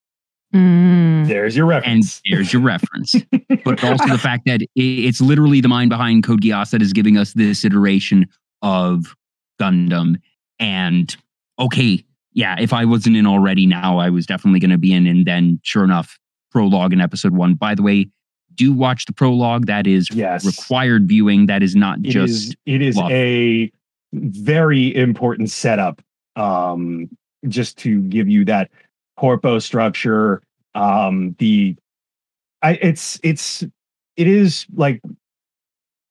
Mm. There's your reference. And there's your reference. [laughs] but also the fact that it's literally the mind behind Code Geass that is giving us this iteration of Gundam. And okay, yeah, if I wasn't in already now, I was definitely going to be in. And then, sure enough, prologue in episode one. By the way, do watch the prologue. That is yes. required viewing. That is not it just. Is, it is a very important setup um, just to give you that corpo structure. Um, the I it's it's it is like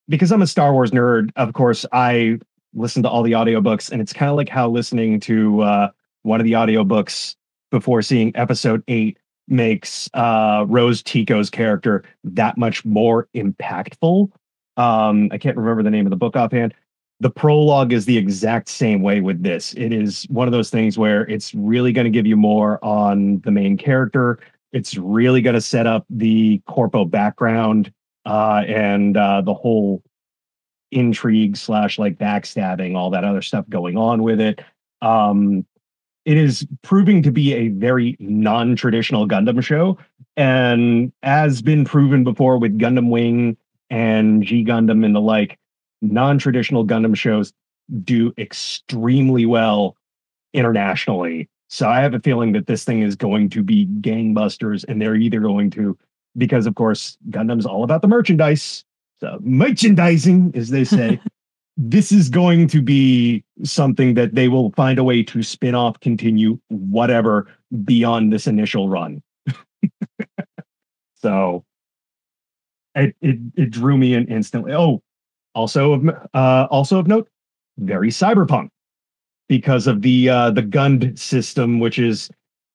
because I'm a Star Wars nerd, of course, I listen to all the audiobooks, and it's kind of like how listening to uh, one of the audiobooks before seeing episode eight makes uh, Rose Tico's character that much more impactful. Um, I can't remember the name of the book offhand. The prologue is the exact same way with this. It is one of those things where it's really going to give you more on the main character. It's really going to set up the corpo background uh, and uh, the whole intrigue slash like backstabbing, all that other stuff going on with it. Um, it is proving to be a very non-traditional Gundam show, and as been proven before with Gundam Wing and G Gundam and the like, non-traditional Gundam shows do extremely well internationally. So I have a feeling that this thing is going to be gangbusters, and they're either going to, because of course Gundam's all about the merchandise, so merchandising, as they say. [laughs] this is going to be something that they will find a way to spin off, continue, whatever beyond this initial run. [laughs] so it, it it drew me in instantly. Oh, also of uh, also of note, very cyberpunk because of the uh, the Gund system, which is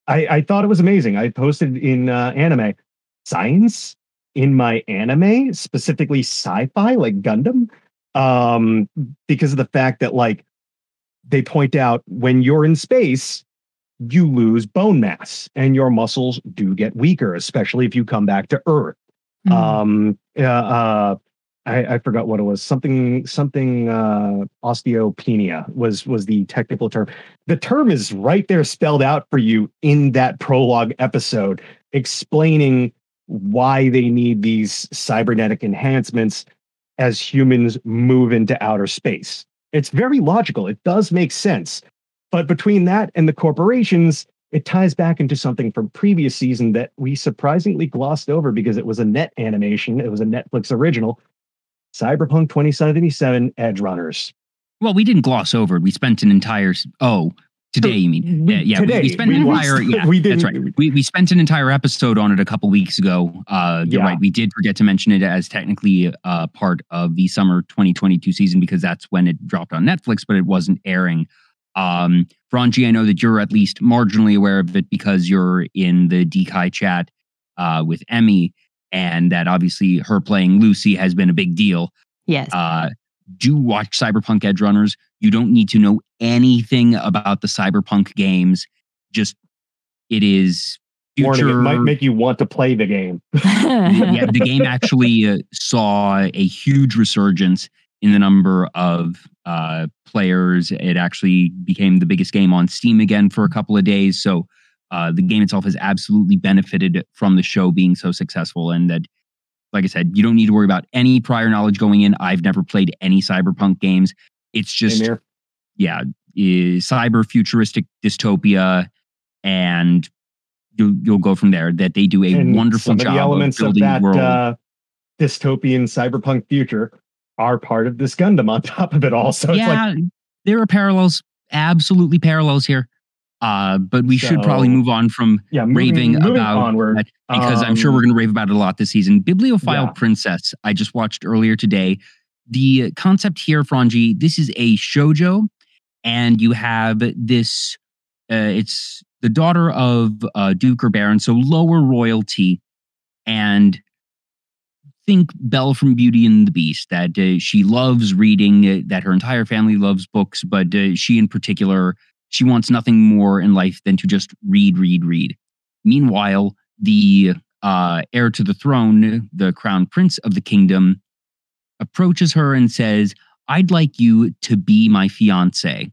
I, I thought it was amazing. I posted in uh, anime science in my anime, specifically sci-fi, like Gundam, um, because of the fact that like they point out when you're in space, you lose bone mass and your muscles do get weaker, especially if you come back to Earth. Mm. Um, uh, uh, I, I, forgot what it was. Something, something, uh, osteopenia was was the technical term. The term is right there spelled out for you in that prologue episode, explaining why they need these cybernetic enhancements as humans move into outer space. It's very logical. It does make sense. But between that and the corporations, it ties back into something from previous season that we surprisingly glossed over because it was a net animation. It was a Netflix original. Cyberpunk 2077 Edge Runners. Well, we didn't gloss over it. We spent an entire oh Today, you mean? We, yeah, today, we, we spent we, an entire. Yeah, we that's right. We we spent an entire episode on it a couple weeks ago. Uh, you're yeah. right. We did forget to mention it as technically uh, part of the summer 2022 season because that's when it dropped on Netflix, but it wasn't airing. Um, Frongi, I know that you're at least marginally aware of it because you're in the Dekai chat uh, with Emmy, and that obviously her playing Lucy has been a big deal. Yes. Uh, do watch Cyberpunk Edgerunners. You don't need to know anything about the Cyberpunk games. Just it is future. Warning, it might make you want to play the game. [laughs] [laughs] yeah, the game actually uh, saw a huge resurgence in the number of uh, players. It actually became the biggest game on Steam again for a couple of days. So uh, the game itself has absolutely benefited from the show being so successful, and that like I said, you don't need to worry about any prior knowledge going in. I've never played any cyberpunk games. It's just, yeah, cyber futuristic dystopia, and you'll you'll go from there. That they do a and wonderful job of the elements of, of that uh, dystopian cyberpunk future are part of this Gundam on [laughs] top of it all. So yeah, like, there are parallels, absolutely parallels here. Uh, but we so, should probably move on from yeah, moving, raving moving about onward, because um, I'm sure we're um, going to rave about it a lot this season. Bibliophile yeah. Princess, I just watched earlier today. The concept here, Frongi, this is a shojo, and you have this. Uh, it's the daughter of uh, Duke or Baron, so lower royalty, and think Belle from Beauty and the Beast. That uh, she loves reading, uh, that her entire family loves books, but uh, she in particular she wants nothing more in life than to just read, read, read. Meanwhile, the uh, heir to the throne, the crown prince of the kingdom, approaches her and says, I'd like you to be my fiance.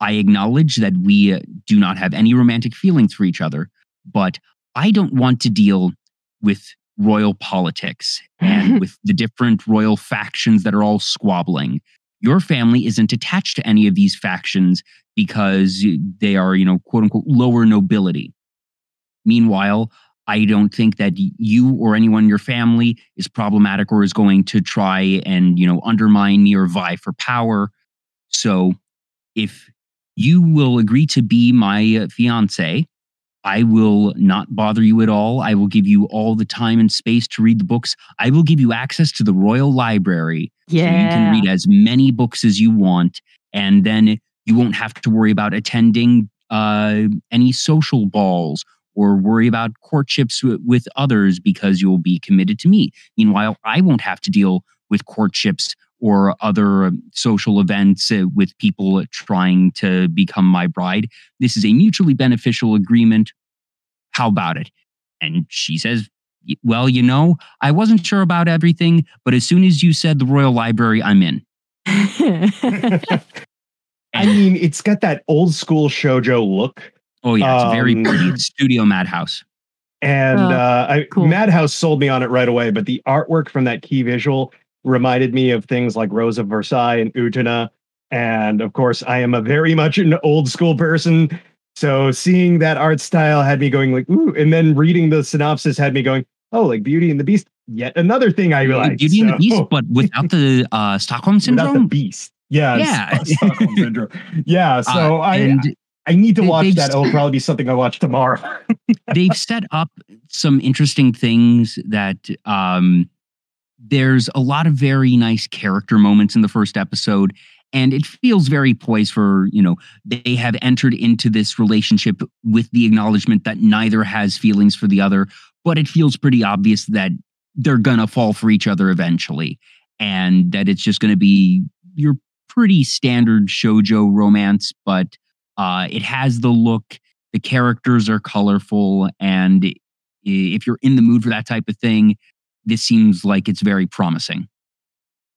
I acknowledge that we uh, do not have any romantic feelings for each other, but I don't want to deal with royal politics and [laughs] with the different royal factions that are all squabbling. Your family isn't attached to any of these factions because they are, you know, quote unquote, lower nobility. Meanwhile, I don't think that you or anyone in your family is problematic or is going to try and, you know, undermine me or vie for power. So if you will agree to be my fiance, I will not bother you at all. I will give you all the time and space to read the books. I will give you access to the Royal Library. Yeah. So you can read as many books as you want. And then you won't have to worry about attending uh, any social balls or worry about courtships w- with others because you'll be committed to me. Meanwhile, I won't have to deal with courtships or other social events uh, with people trying to become my bride. This is a mutually beneficial agreement. How about it? And she says, Well, you know, I wasn't sure about everything, but as soon as you said the Royal Library, I'm in. [laughs] I mean, it's got that old school shojo look. Oh, yeah, it's um, very pretty. Studio Madhouse. And oh, uh, I, cool. Madhouse sold me on it right away, but the artwork from that key visual reminded me of things like Rose of Versailles and Utena. And of course, I am a very much an old school person. So seeing that art style had me going like, ooh, and then reading the synopsis had me going, oh, like Beauty and the Beast. Yet another thing I realized. Beauty so. and the Beast, but without the uh, Stockholm syndrome. [laughs] Without the Beast. Yeah. Yeah. [laughs] Stockholm syndrome. Yeah. [laughs] So uh, I. I need to watch that. It'll probably be something I watch tomorrow. [laughs] they've set up some interesting things that um, there's a lot of very nice character moments in the first episode and it feels very poised for you know they have entered into this relationship with the acknowledgement that neither has feelings for the other but it feels pretty obvious that they're gonna fall for each other eventually and that it's just gonna be your pretty standard shojo romance but uh, it has the look the characters are colorful and if you're in the mood for that type of thing this seems like it's very promising.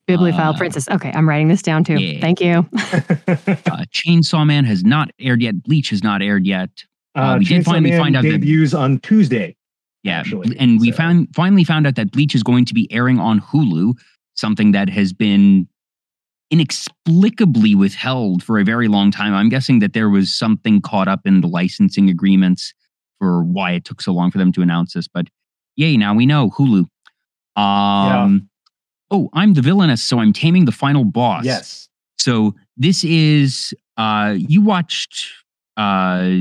Bibliophile uh, Princess. Okay, I'm writing this down too. Yeah. Thank you. [laughs] uh, Chainsaw Man has not aired yet. Bleach has not aired yet. Uh, uh we Chainsaw did finally Man find out debuts that, on Tuesday. Yeah, actually, and we found finally found out that Bleach is going to be airing on Hulu, something that has been inexplicably withheld for a very long time. I'm guessing that there was something caught up in the licensing agreements for why it took so long for them to announce this. But yay, now we know Hulu. Um, yeah. Oh, I'm the villainess, so I'm taming the final boss. Yes. So this is uh, you watched uh,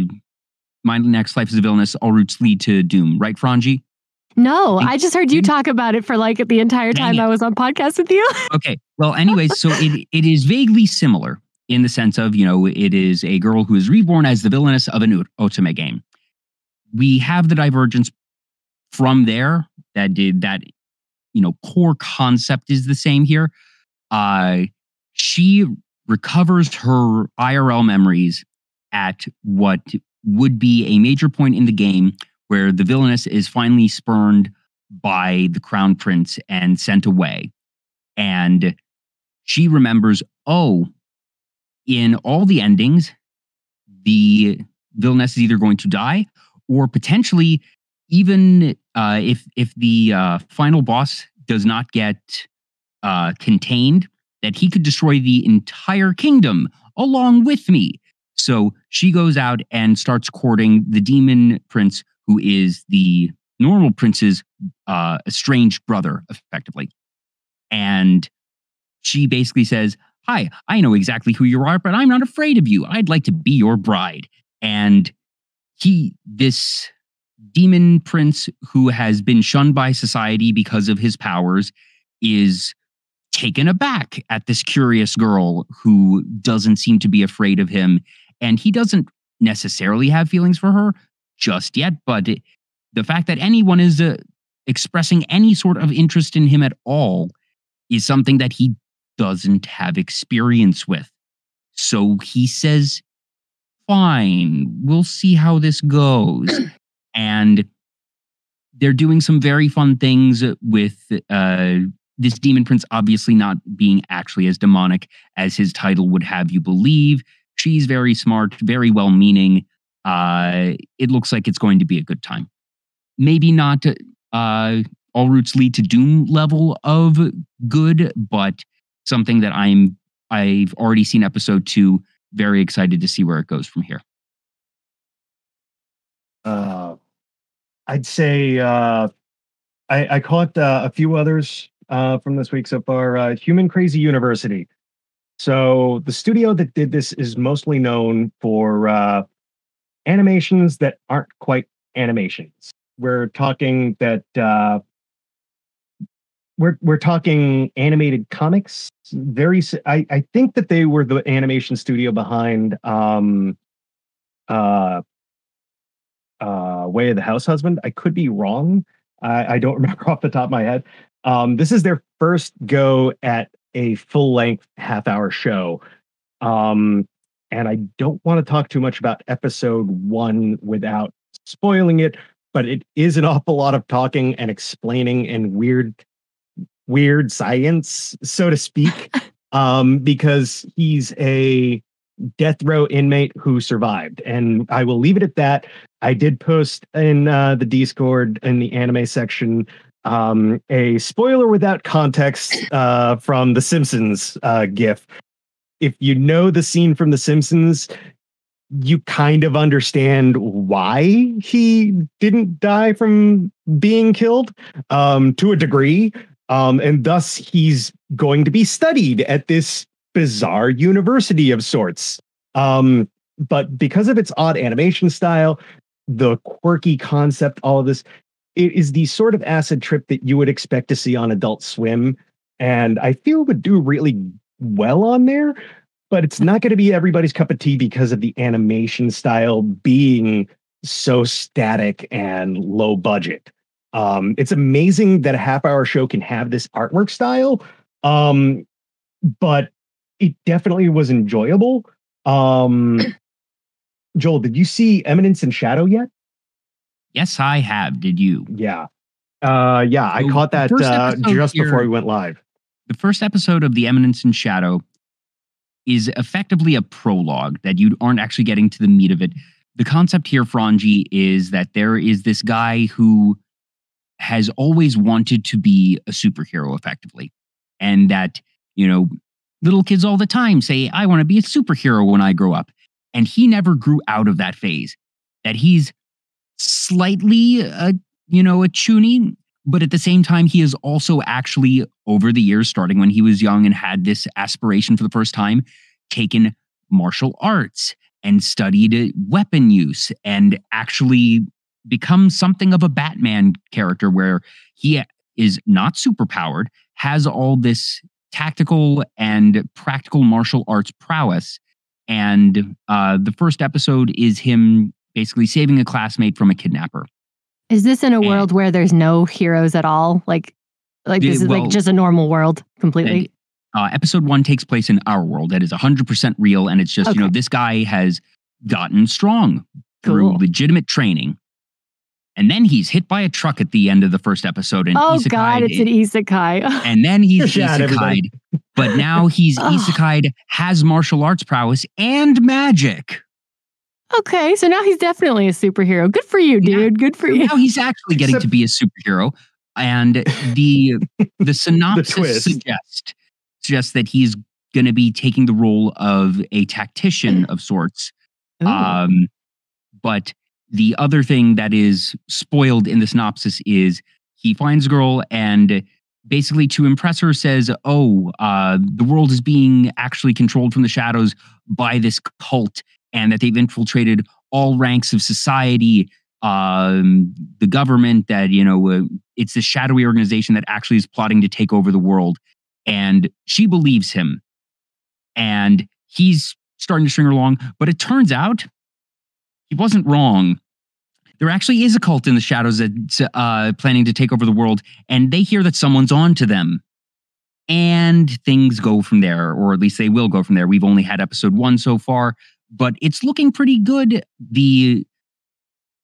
My Next Life as a Villainess. All routes lead to Doom, right, Frongi? No, I just heard you talk about it for like the entire time I was on podcast with you. [laughs] okay. Well, anyways, so it it is vaguely similar in the sense of, you know, it is a girl who is reborn as the villainess of an Otome game. We have the divergence from there that did that you know core concept is the same here. Uh, she recovers her IRL memories at what would be a major point in the game where the villainess is finally spurned by the crown prince and sent away. And she remembers, oh, in all the endings, the villainess is either going to die or potentially even uh, if if the uh, final boss does not get uh, contained, that he could destroy the entire kingdom along with me. So she goes out and starts courting the demon prince, who is the normal prince's uh, estranged brother, effectively. And she basically says, Hi, I know exactly who you are, but I'm not afraid of you. I'd like to be your bride. And he, this demon prince who has been shunned by society because of his powers is taken aback at this curious girl who doesn't seem to be afraid of him. And he doesn't necessarily have feelings for her just yet, but it, the fact that anyone is uh, expressing any sort of interest in him at all is something that he doesn't have experience with. So he says, Fine, we'll see how this goes. [clears throat] And they're doing some very fun things with uh, this demon prince obviously not being actually as demonic as his title would have you believe. She's very smart, very well meaning. Uh, it looks like it's going to be a good time. Maybe not uh, all routes lead to doom level of good, but something that I'm I've already seen episode two. Very excited to see where it goes from here. Uh, I'd say uh, I, I caught uh, a few others uh, from this week so far. Uh, Human Crazy University. So the studio that did this is mostly known for uh, animations that aren't quite animations. We're talking that uh, we're we're talking animated comics. Very, I I think that they were the animation studio behind um, uh, uh, Way of the House Husband. I could be wrong. I, I don't [laughs] remember off the top of my head. Um, this is their first go at a full length half hour show. Um, and I don't want to talk too much about episode one without spoiling it, but it is an [laughs] awful lot of talking and explaining and weird, weird science, so to speak, [laughs] um, because he's a death row inmate who survived. And I will leave it at that. I did post in uh, the Discord in the anime section um, a spoiler without context uh, from the Simpsons uh, GIF. If you know the scene from the Simpsons, you kind of understand why he didn't die from being killed um, to a degree. Um, and thus, he's going to be studied at this bizarre university of sorts. Um, but because of its odd animation style, the quirky concept, all of this, it is the sort of acid trip that you would expect to see on Adult Swim. And I feel would do really well on there, but it's not going to be everybody's cup of tea because of the animation style being so static and low budget. Um, it's amazing that a half hour show can have this artwork style. Um, but it definitely was enjoyable. Um, [clears throat] Joel, did you see Eminence in Shadow yet? Yes, I have. Did you? Yeah. Uh, yeah, I caught that uh, just here, before we went live. The first episode of The Eminence in Shadow is effectively a prologue that you aren't actually getting to the meat of it. The concept here, Frongi, is that there is this guy who has always wanted to be a superhero effectively. And that, you know, little kids all the time say, I want to be a superhero when I grow up. And he never grew out of that phase, that he's slightly, a, you know, a chuny, but at the same time, he is also actually, over the years, starting when he was young and had this aspiration for the first time, taken martial arts and studied weapon use and actually become something of a Batman character where he is not superpowered, has all this tactical and practical martial arts prowess. And uh, the first episode is him basically saving a classmate from a kidnapper. Is this in a and, world where there's no heroes at all? Like, like this is well, like just a normal world completely. Uh, episode one takes place in our world that is 100% real, and it's just okay. you know this guy has gotten strong through cool. legitimate training and then he's hit by a truck at the end of the first episode. And oh God, it's an isekai. [laughs] and then he's isekai. But now he's [laughs] isekai, has martial arts prowess and magic. Okay, so now he's definitely a superhero. Good for you, dude. Yeah. Good for you. Now he's actually getting to be a superhero. And the the [laughs] synopsis the suggests suggests that he's going to be taking the role of a tactician of sorts. Ooh. Um, but the other thing that is spoiled in the synopsis is he finds a girl and basically to impress her says, "Oh, uh, the world is being actually controlled from the shadows by this cult, and that they've infiltrated all ranks of society." Um, the government that you know uh, it's this shadowy organization that actually is plotting to take over the world and she believes him and he's starting to string her along but it turns out he wasn't wrong. There actually is a cult in the shadows that's uh, planning to take over the world, and they hear that someone's on to them. And things go from there, or at least they will go from there. We've only had episode one so far, but it's looking pretty good. The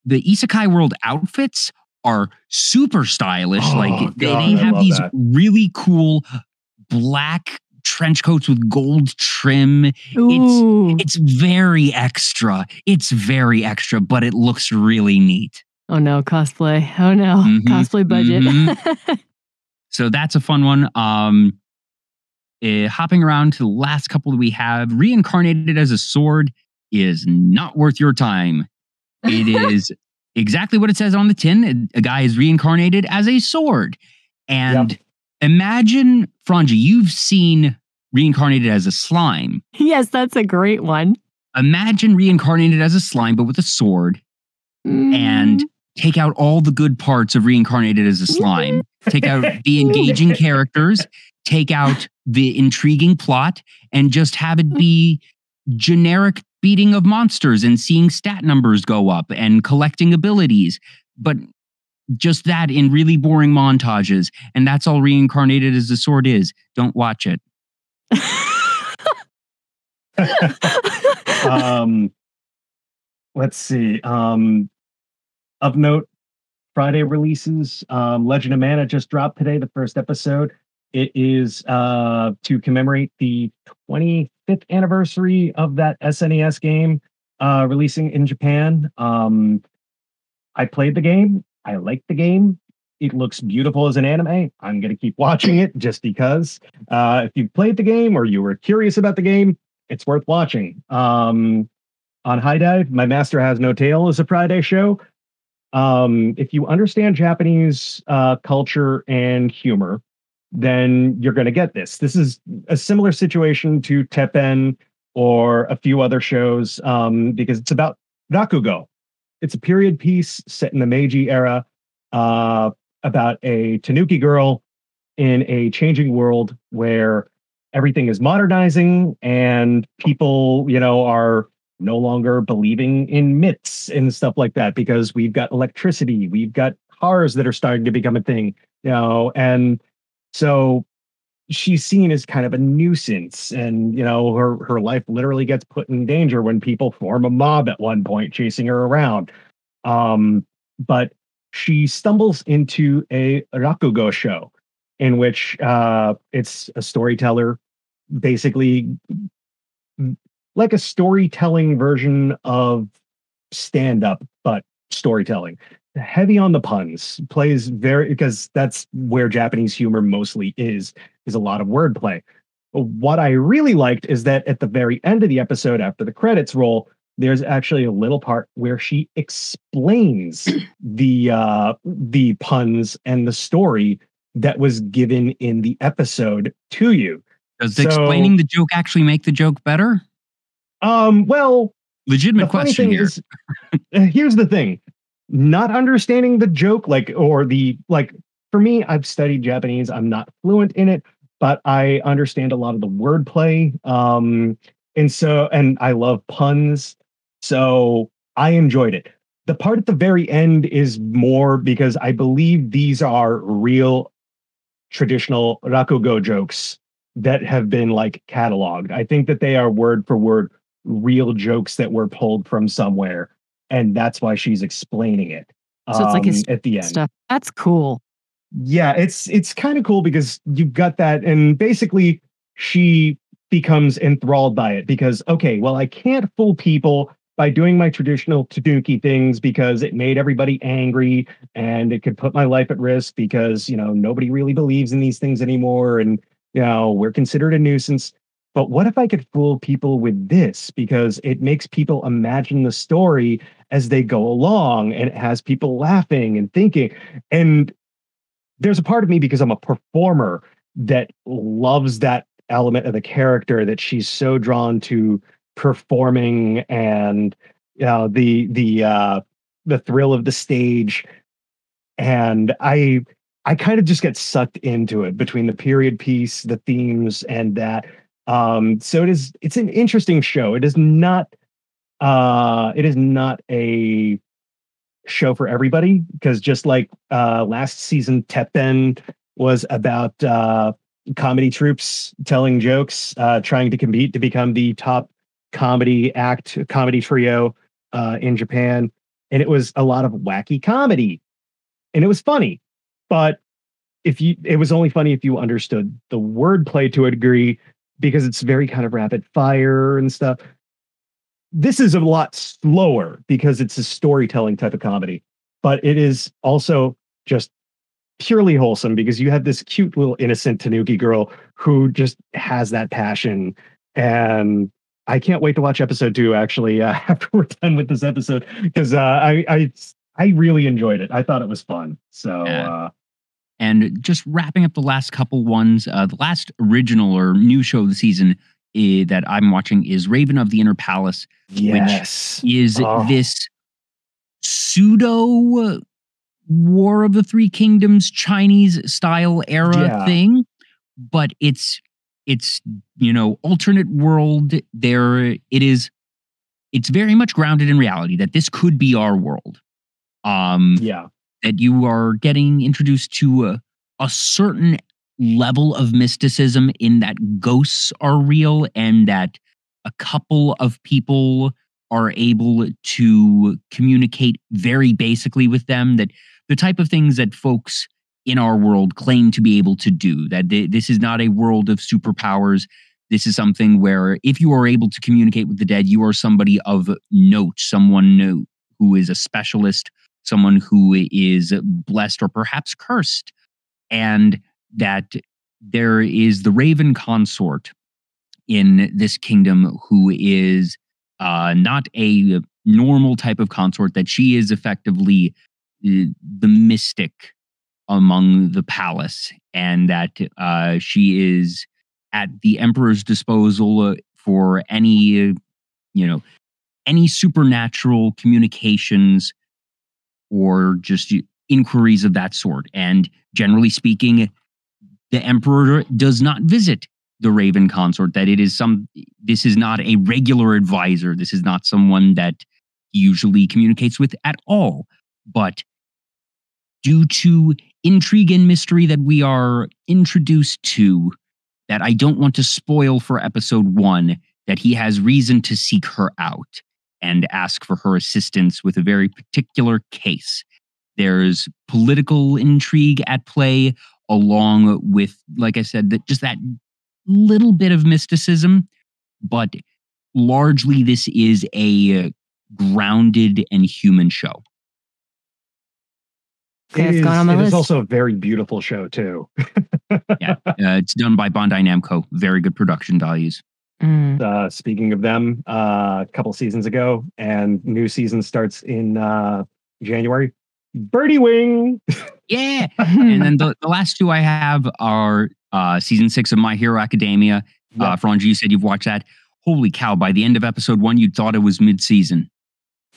the Isekai World outfits are super stylish. Oh, like God, they, they have these that. really cool black trench coats with gold trim. Ooh. It's it's very extra. It's very extra, but it looks really neat. Oh no, cosplay. Oh no, mm-hmm. cosplay budget. Mm-hmm. [laughs] so that's a fun one. Um uh, hopping around to the last couple that we have, reincarnated as a sword is not worth your time. It [laughs] is exactly what it says on the tin. A guy is reincarnated as a sword. And yep. imagine, Frongi, you've seen reincarnated as a slime. Yes, that's a great one. Imagine reincarnated as a slime, but with a sword. Mm. And take out all the good parts of reincarnated as a slime. take out the [laughs] engaging characters, take out the intriguing plot, and just have it be generic beating of monsters and seeing stat numbers go up and collecting abilities. But just that in really boring montages. And that's all reincarnated as the sword is. Don't watch it. [laughs] um, let's see. Um, of note, Friday releases. Um, Legend of Mana just dropped today, the first episode. It is uh, to commemorate the 25th anniversary of that SNES game uh, releasing in Japan. Um, I played the game. I liked the game. It looks beautiful as an anime. I'm going to keep watching it just because. Uh, if you played the game or you were curious about the game, it's worth watching. Um, on Dive, My Master Has No Tail is a Friday show. Um, if you understand Japanese uh, culture and humor, then you're going to get this. This is a similar situation to Teppen or a few other shows um, because it's about Rakugo. It's a period piece set in the Meiji era uh, about a Tanuki girl in a changing world where everything is modernizing and people, you know, are no longer believing in myths and stuff like that because we've got electricity, we've got cars that are starting to become a thing, you know, and so she's seen as kind of a nuisance and you know her her life literally gets put in danger when people form a mob at one point chasing her around. Um but she stumbles into a rakugo show in which uh it's a storyteller basically like a storytelling version of stand up but storytelling heavy on the puns plays very because that's where japanese humor mostly is is a lot of wordplay. What i really liked is that at the very end of the episode after the credits roll there's actually a little part where she explains [clears throat] the uh the puns and the story that was given in the episode to you. Does so, explaining the joke actually make the joke better? Um well legitimate question here. is, [laughs] here's the thing not understanding the joke like or the like for me i've studied japanese. I'm not fluent in it but i understand a lot of the wordplay um and so and i love puns so i enjoyed it. The part at the very end is more because i believe these are real traditional rakugo jokes that have been like cataloged. I think that they are word for word real jokes that were pulled from somewhere and that's why she's explaining it. So it's like his um, at the end. Stuff. That's cool. Yeah, it's it's kind of cool because you've got that, and basically she becomes enthralled by it because okay, well, I can't fool people by doing my traditional Tanuki things because it made everybody angry and it could put my life at risk because you know nobody really believes in these things anymore, and you know we're considered a nuisance. But what if I could fool people with this? Because it makes people imagine the story as they go along and it has people laughing and thinking. And there's a part of me because I'm a performer that loves that element of the character that she's so drawn to performing and you know the the uh the thrill of the stage. And i i kind of just get sucked into it between the period piece the themes and that um so it is it's an interesting show it is not uh, it is not a show for everybody because just like uh, last season, Teppen was about uh, comedy troupes telling jokes, uh, trying to compete to become the top comedy act, comedy trio uh, in Japan. and it was a lot of wacky comedy, and it was funny. But if you, it was only funny if you understood the wordplay to a degree because it's very kind of rapid fire and stuff. This is a lot slower because it's a storytelling type of comedy, but it is also just purely wholesome because you have this cute little innocent Tanuki girl who just has that passion. And I can't wait to watch episode two actually uh, [laughs] after we're done with this episode because uh, I, I I really enjoyed it. I thought it was fun. So. Yeah. Uh, and just wrapping up the last couple ones, uh, the last original or new show of the season uh, that I'm watching is Raven of the Inner Palace, yes. which is oh. this pseudo War of the Three Kingdoms Chinese style era yeah. thing, but it's it's you know alternate world. There it is. It's very much grounded in reality that this could be our world. Um, yeah that you are getting introduced to a, a certain level of mysticism in that ghosts are real and that a couple of people are able to communicate very basically with them that the type of things that folks in our world claim to be able to do that this is not a world of superpowers. This is something where if you are able to communicate with the dead you are somebody of note someone new who is a specialist someone who is blessed or perhaps cursed, and that there is the raven consort in this kingdom who is uh, not a normal type of consort, that she is effectively the, uh, mystic among the palace, and that uh, she is at the emperor's disposal uh, for any, you know, any supernatural communications or just inquiries of that sort. And generally speaking, the emperor does not visit the raven consort that it is some this is not a regular advisor this is not someone that usually communicates with at all. But due to intrigue and mystery that we are introduced to that I don't want to spoil for episode 1 that he has reason to seek her out and ask for her assistance with a very particular case. There's political intrigue at play, along with, like I said, that just that little bit of mysticism. But largely, this is a grounded and human show. it is, it is also a very beautiful show too. [laughs] yeah, uh, it's done by Bandai Namco. Very good production values. Mm. Uh, speaking of them, uh, a couple seasons ago, and new season starts in uh, January. Birdie Wing. yeah. [laughs] and then the, the last two I have are uh, season six of My Hero Academia. Yep. Uh, Frongi, you said you've watched that. Holy cow, by the end of episode one, you thought it was mid season.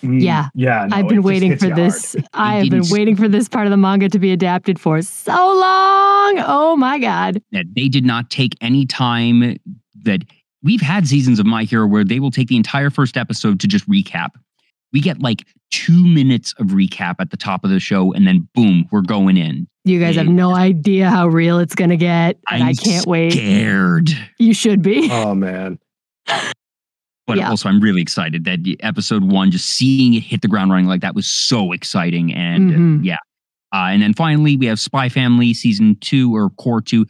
Mm, yeah. Yeah. No, I've been waiting for this. I have been waiting for this part of the manga to be adapted for so long. Oh my God. That they did not take any time that we've had seasons of My Hero where they will take the entire first episode to just recap. We get like two minutes of recap at the top of the show, and then boom, we're going in. You guys have no idea how real it's going to get, and I'm I can not wait. Scared. You should be. [laughs] Oh man. But yeah. also, I'm really excited that episode one, just seeing it hit the ground running like that was so exciting. And mm-hmm. yeah. Uh, and then finally, we have Spy Family season two or core two.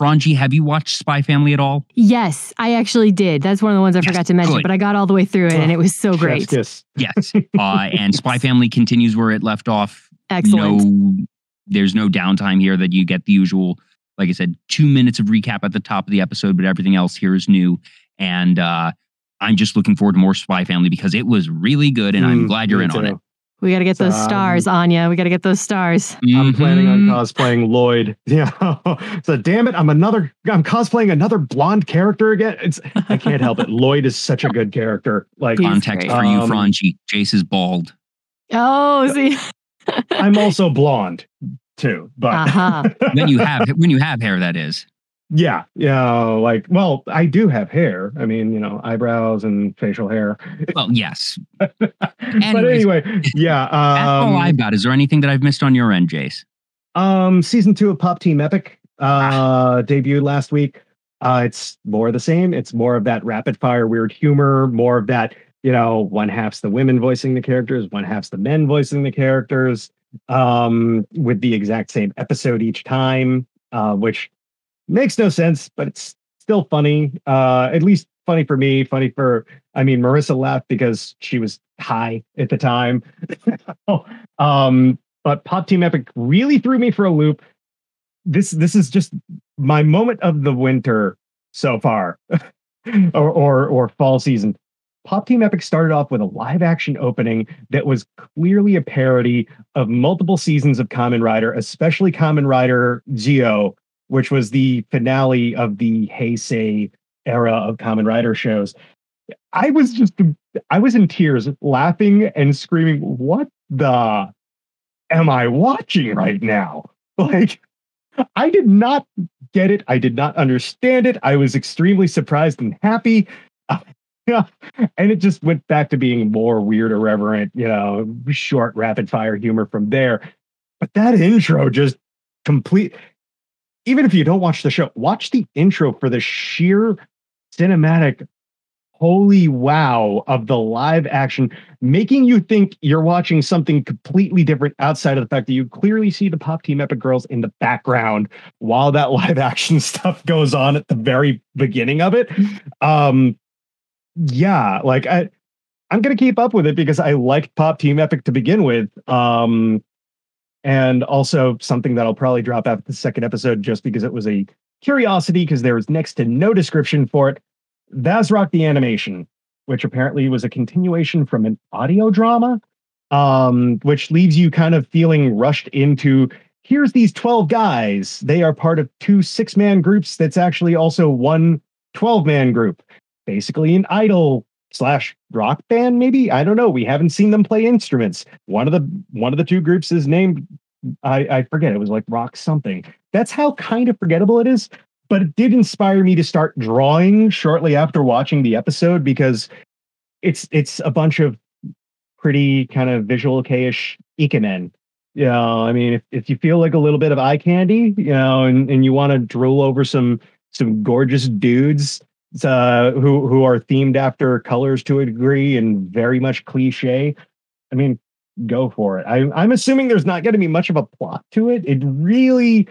Frongi, have you watched Spy Family at all? Yes, I actually did. That's one of the ones I yes, forgot to mention, good. but I got all the way through it and it was so great. Yes. Yes. [laughs] Uh, and Spy Family continues where it left off. Excellent. No, there's no downtime here that you get the usual, like I said, two minutes of recap at the top of the episode, but everything else here is new. And uh, I'm just looking forward to more Spy Family because it was really good and mm, I'm glad you're in too. on it. We got to get those um, stars, Anya. We got to get those stars. I'm mm-hmm. planning on cosplaying Lloyd. [laughs] Yeah. so damn it, I'm another. I'm cosplaying another blonde character again. It's I can't help it. [laughs] Lloyd is such a good character. Like context for you, um, Frongi. Jace is bald. Oh, see. [laughs] I'm also blonde too, but uh-huh. when you have when you have hair, that is. Yeah, yeah. Like, well, I do have hair. I mean, you know, eyebrows and facial hair. Well, yes. [laughs] but anyway, yeah. Um, that's all I've got. Is there anything that I've missed on your end, Jace? Um, season two of Pop Team Epic uh, ah. debuted last week. Uh, it's more of the same. It's more of that rapid fire, weird humor, more of that you know, one half's the women voicing the characters, one half's the men voicing the characters, um, with the exact same episode each time, uh, which makes no sense, but it's still funny. Uh, at least funny for me, funny for I mean Marissa laughed because she was high at the time. [laughs] um, but Pop Team Epic really threw me for a loop. This this is just my moment of the winter so far, [laughs] or, or or fall season. Pop Team Epic started off with a live action opening that was clearly a parody of multiple seasons of Kamen Rider, especially Kamen Rider Zi-O, which was the finale of the Heisei era of Kamen Rider shows. I was just, I was in tears, laughing and screaming, What the am I watching right now? [laughs] Like, I did not get it. I did not understand it. I was extremely surprised and happy. Yeah. [laughs] And it just went back to being more weird, irreverent, you know, short, rapid fire humor from there. But that intro just complete. Even if you don't watch the show, watch the intro for the sheer cinematic holy wow of the live action, making you think you're watching something completely different outside of the fact that you clearly see the Pop Team Epic Girls in the background while that [laughs] live action stuff goes on at the very beginning of it. Um, yeah, like I, I'm gonna keep up with it because I liked Pop Team Epic to begin with. Um, and also something that I'll probably drop after the second episode just because it was a curiosity because there was next to no description for it. Vazzrock the Animation, which apparently was a continuation from an audio drama, um, which leaves you kind of feeling rushed into here's these 12 guys. They are part of two six man groups that's actually also one 12 man group, basically an idol slash rock band maybe? I don't know. We haven't seen them play instruments. One of the one of the two groups is named i i forget it was like rock something. That's how kind of forgettable it is but it did inspire me to start drawing shortly after watching the episode because it's it's a bunch of pretty kind of visual keish ikemen. You know, I mean, if, if you feel like a little bit of eye candy, you know, and, and you want to drool over some some gorgeous dudes uh, who who are themed after colors to a degree and very much cliche, I mean, go for it. I, I'm assuming there's not going to be much of a plot to it. It really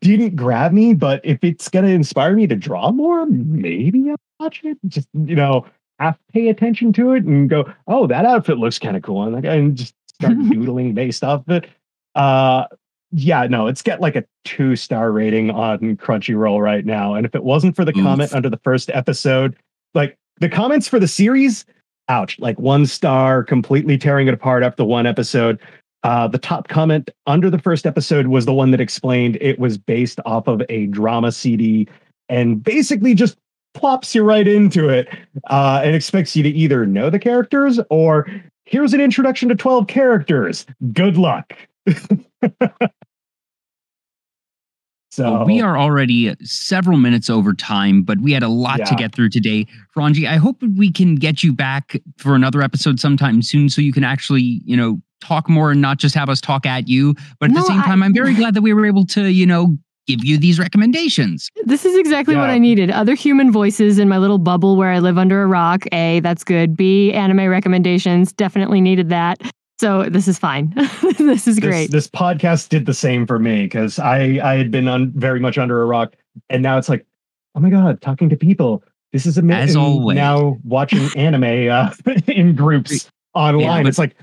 didn't grab me, but if it's gonna inspire me to draw more, maybe I'll watch it. Just you know, half pay attention to it and go, oh, that outfit looks kind of cool, and and just start [laughs] doodling based off of it. Uh, yeah, no, it's got like a two star rating on Crunchyroll right now, and if it wasn't for the Oof. comment under the first episode, like the comments for the series, ouch, like one star, completely tearing it apart after one episode. Uh, the top comment under the first episode was the one that explained it was based off of a drama CD and basically just plops you right into it uh, and expects you to either know the characters or here's an introduction to 12 characters. Good luck. [laughs] [laughs] So well, we are already several minutes over time, but we had a lot yeah. to get through today. Frongi, I hope we can get you back for another episode sometime soon so you can actually, you know, talk more and not just have us talk at you. But at no, the same time, I, I'm very [laughs] glad that we were able to, you know, give you these recommendations. This is exactly yeah. what I needed. Other human voices in my little bubble where I live under a rock. A, that's good. B, anime recommendations. Definitely needed that. So this is fine. [laughs] this is great. This, this, podcast did the same for me because I I had been on very much under a rock, and now it's like, oh my god, talking to people. This is amazing. As always. Now watching [laughs] anime uh, [laughs] in groups online. Yeah, it's like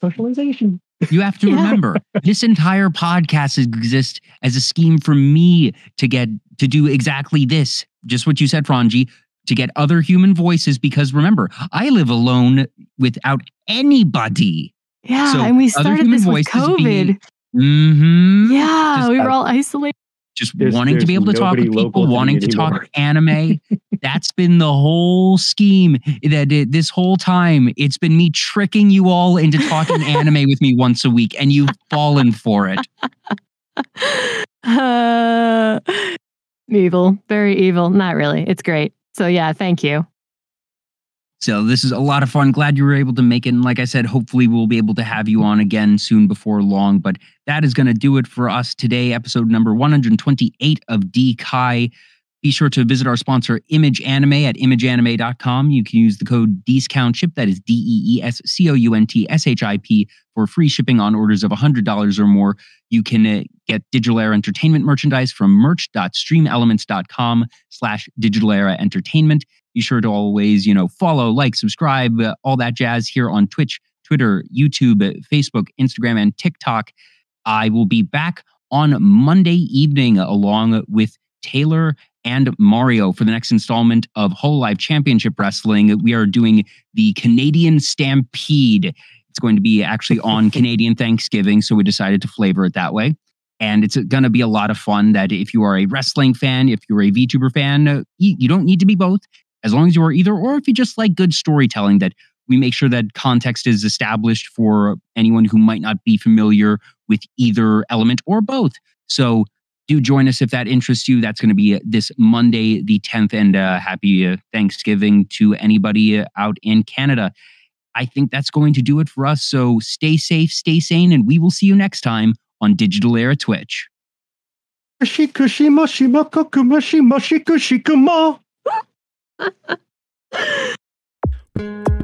socialization. You have to yeah. remember this entire podcast exists as a scheme for me to get to do exactly this. Just what you said, Frongi, to get other human voices because remember, I live alone without anybody. Yeah, so and we started this with COVID. Being, mm-hmm, yeah, just, we were all isolated just there's, wanting there's to be able to talk with people, wanting to anymore. talk anime. [laughs] That's been the whole scheme. That it, this whole time, it's been me tricking you all into talking [laughs] anime with me once a week, and you've fallen for it. [laughs] Uh, evil, very evil. Not really. It's great. So yeah, thank you. So this is a lot of fun. Glad you were able to make it. And like I said, hopefully we'll be able to have you on again soon before long. But that is going to do it for us today, episode number 128 of D Kai. Be sure to visit our sponsor, Image Anime, at imageanime.com. You can use the code DEESCOUNTSHIP, that is D E E S C O U N T S H I P, for free shipping on orders of $100 or more. You can uh, get Digital Era Entertainment merchandise from merch.streamelements.com slash Digital Era Entertainment. Be sure to always, you know, follow, like, subscribe, uh, all that jazz here on Twitch, Twitter, YouTube, Facebook, Instagram, and TikTok. I will be back on Monday evening along with Taylor and Mario for the next installment of Hololive Championship Wrestling. We are doing the Canadian Stampede. It's going to be actually on [laughs] Canadian Thanksgiving, so we decided to flavor it that way. And it's going to be a lot of fun. That if you are a wrestling fan, if you're a VTuber fan, you don't need to be both. As long as you are either, or if you just like good storytelling, that we make sure that context is established for anyone who might not be familiar with either element or both. So do join us if that interests you. That's going to be uh, this Monday, the 10th, and uh, happy uh, Thanksgiving to anybody uh, out in Canada. I think that's going to do it for us. So stay safe, stay sane, and we will see you next time on Digital Era Twitch. [laughs]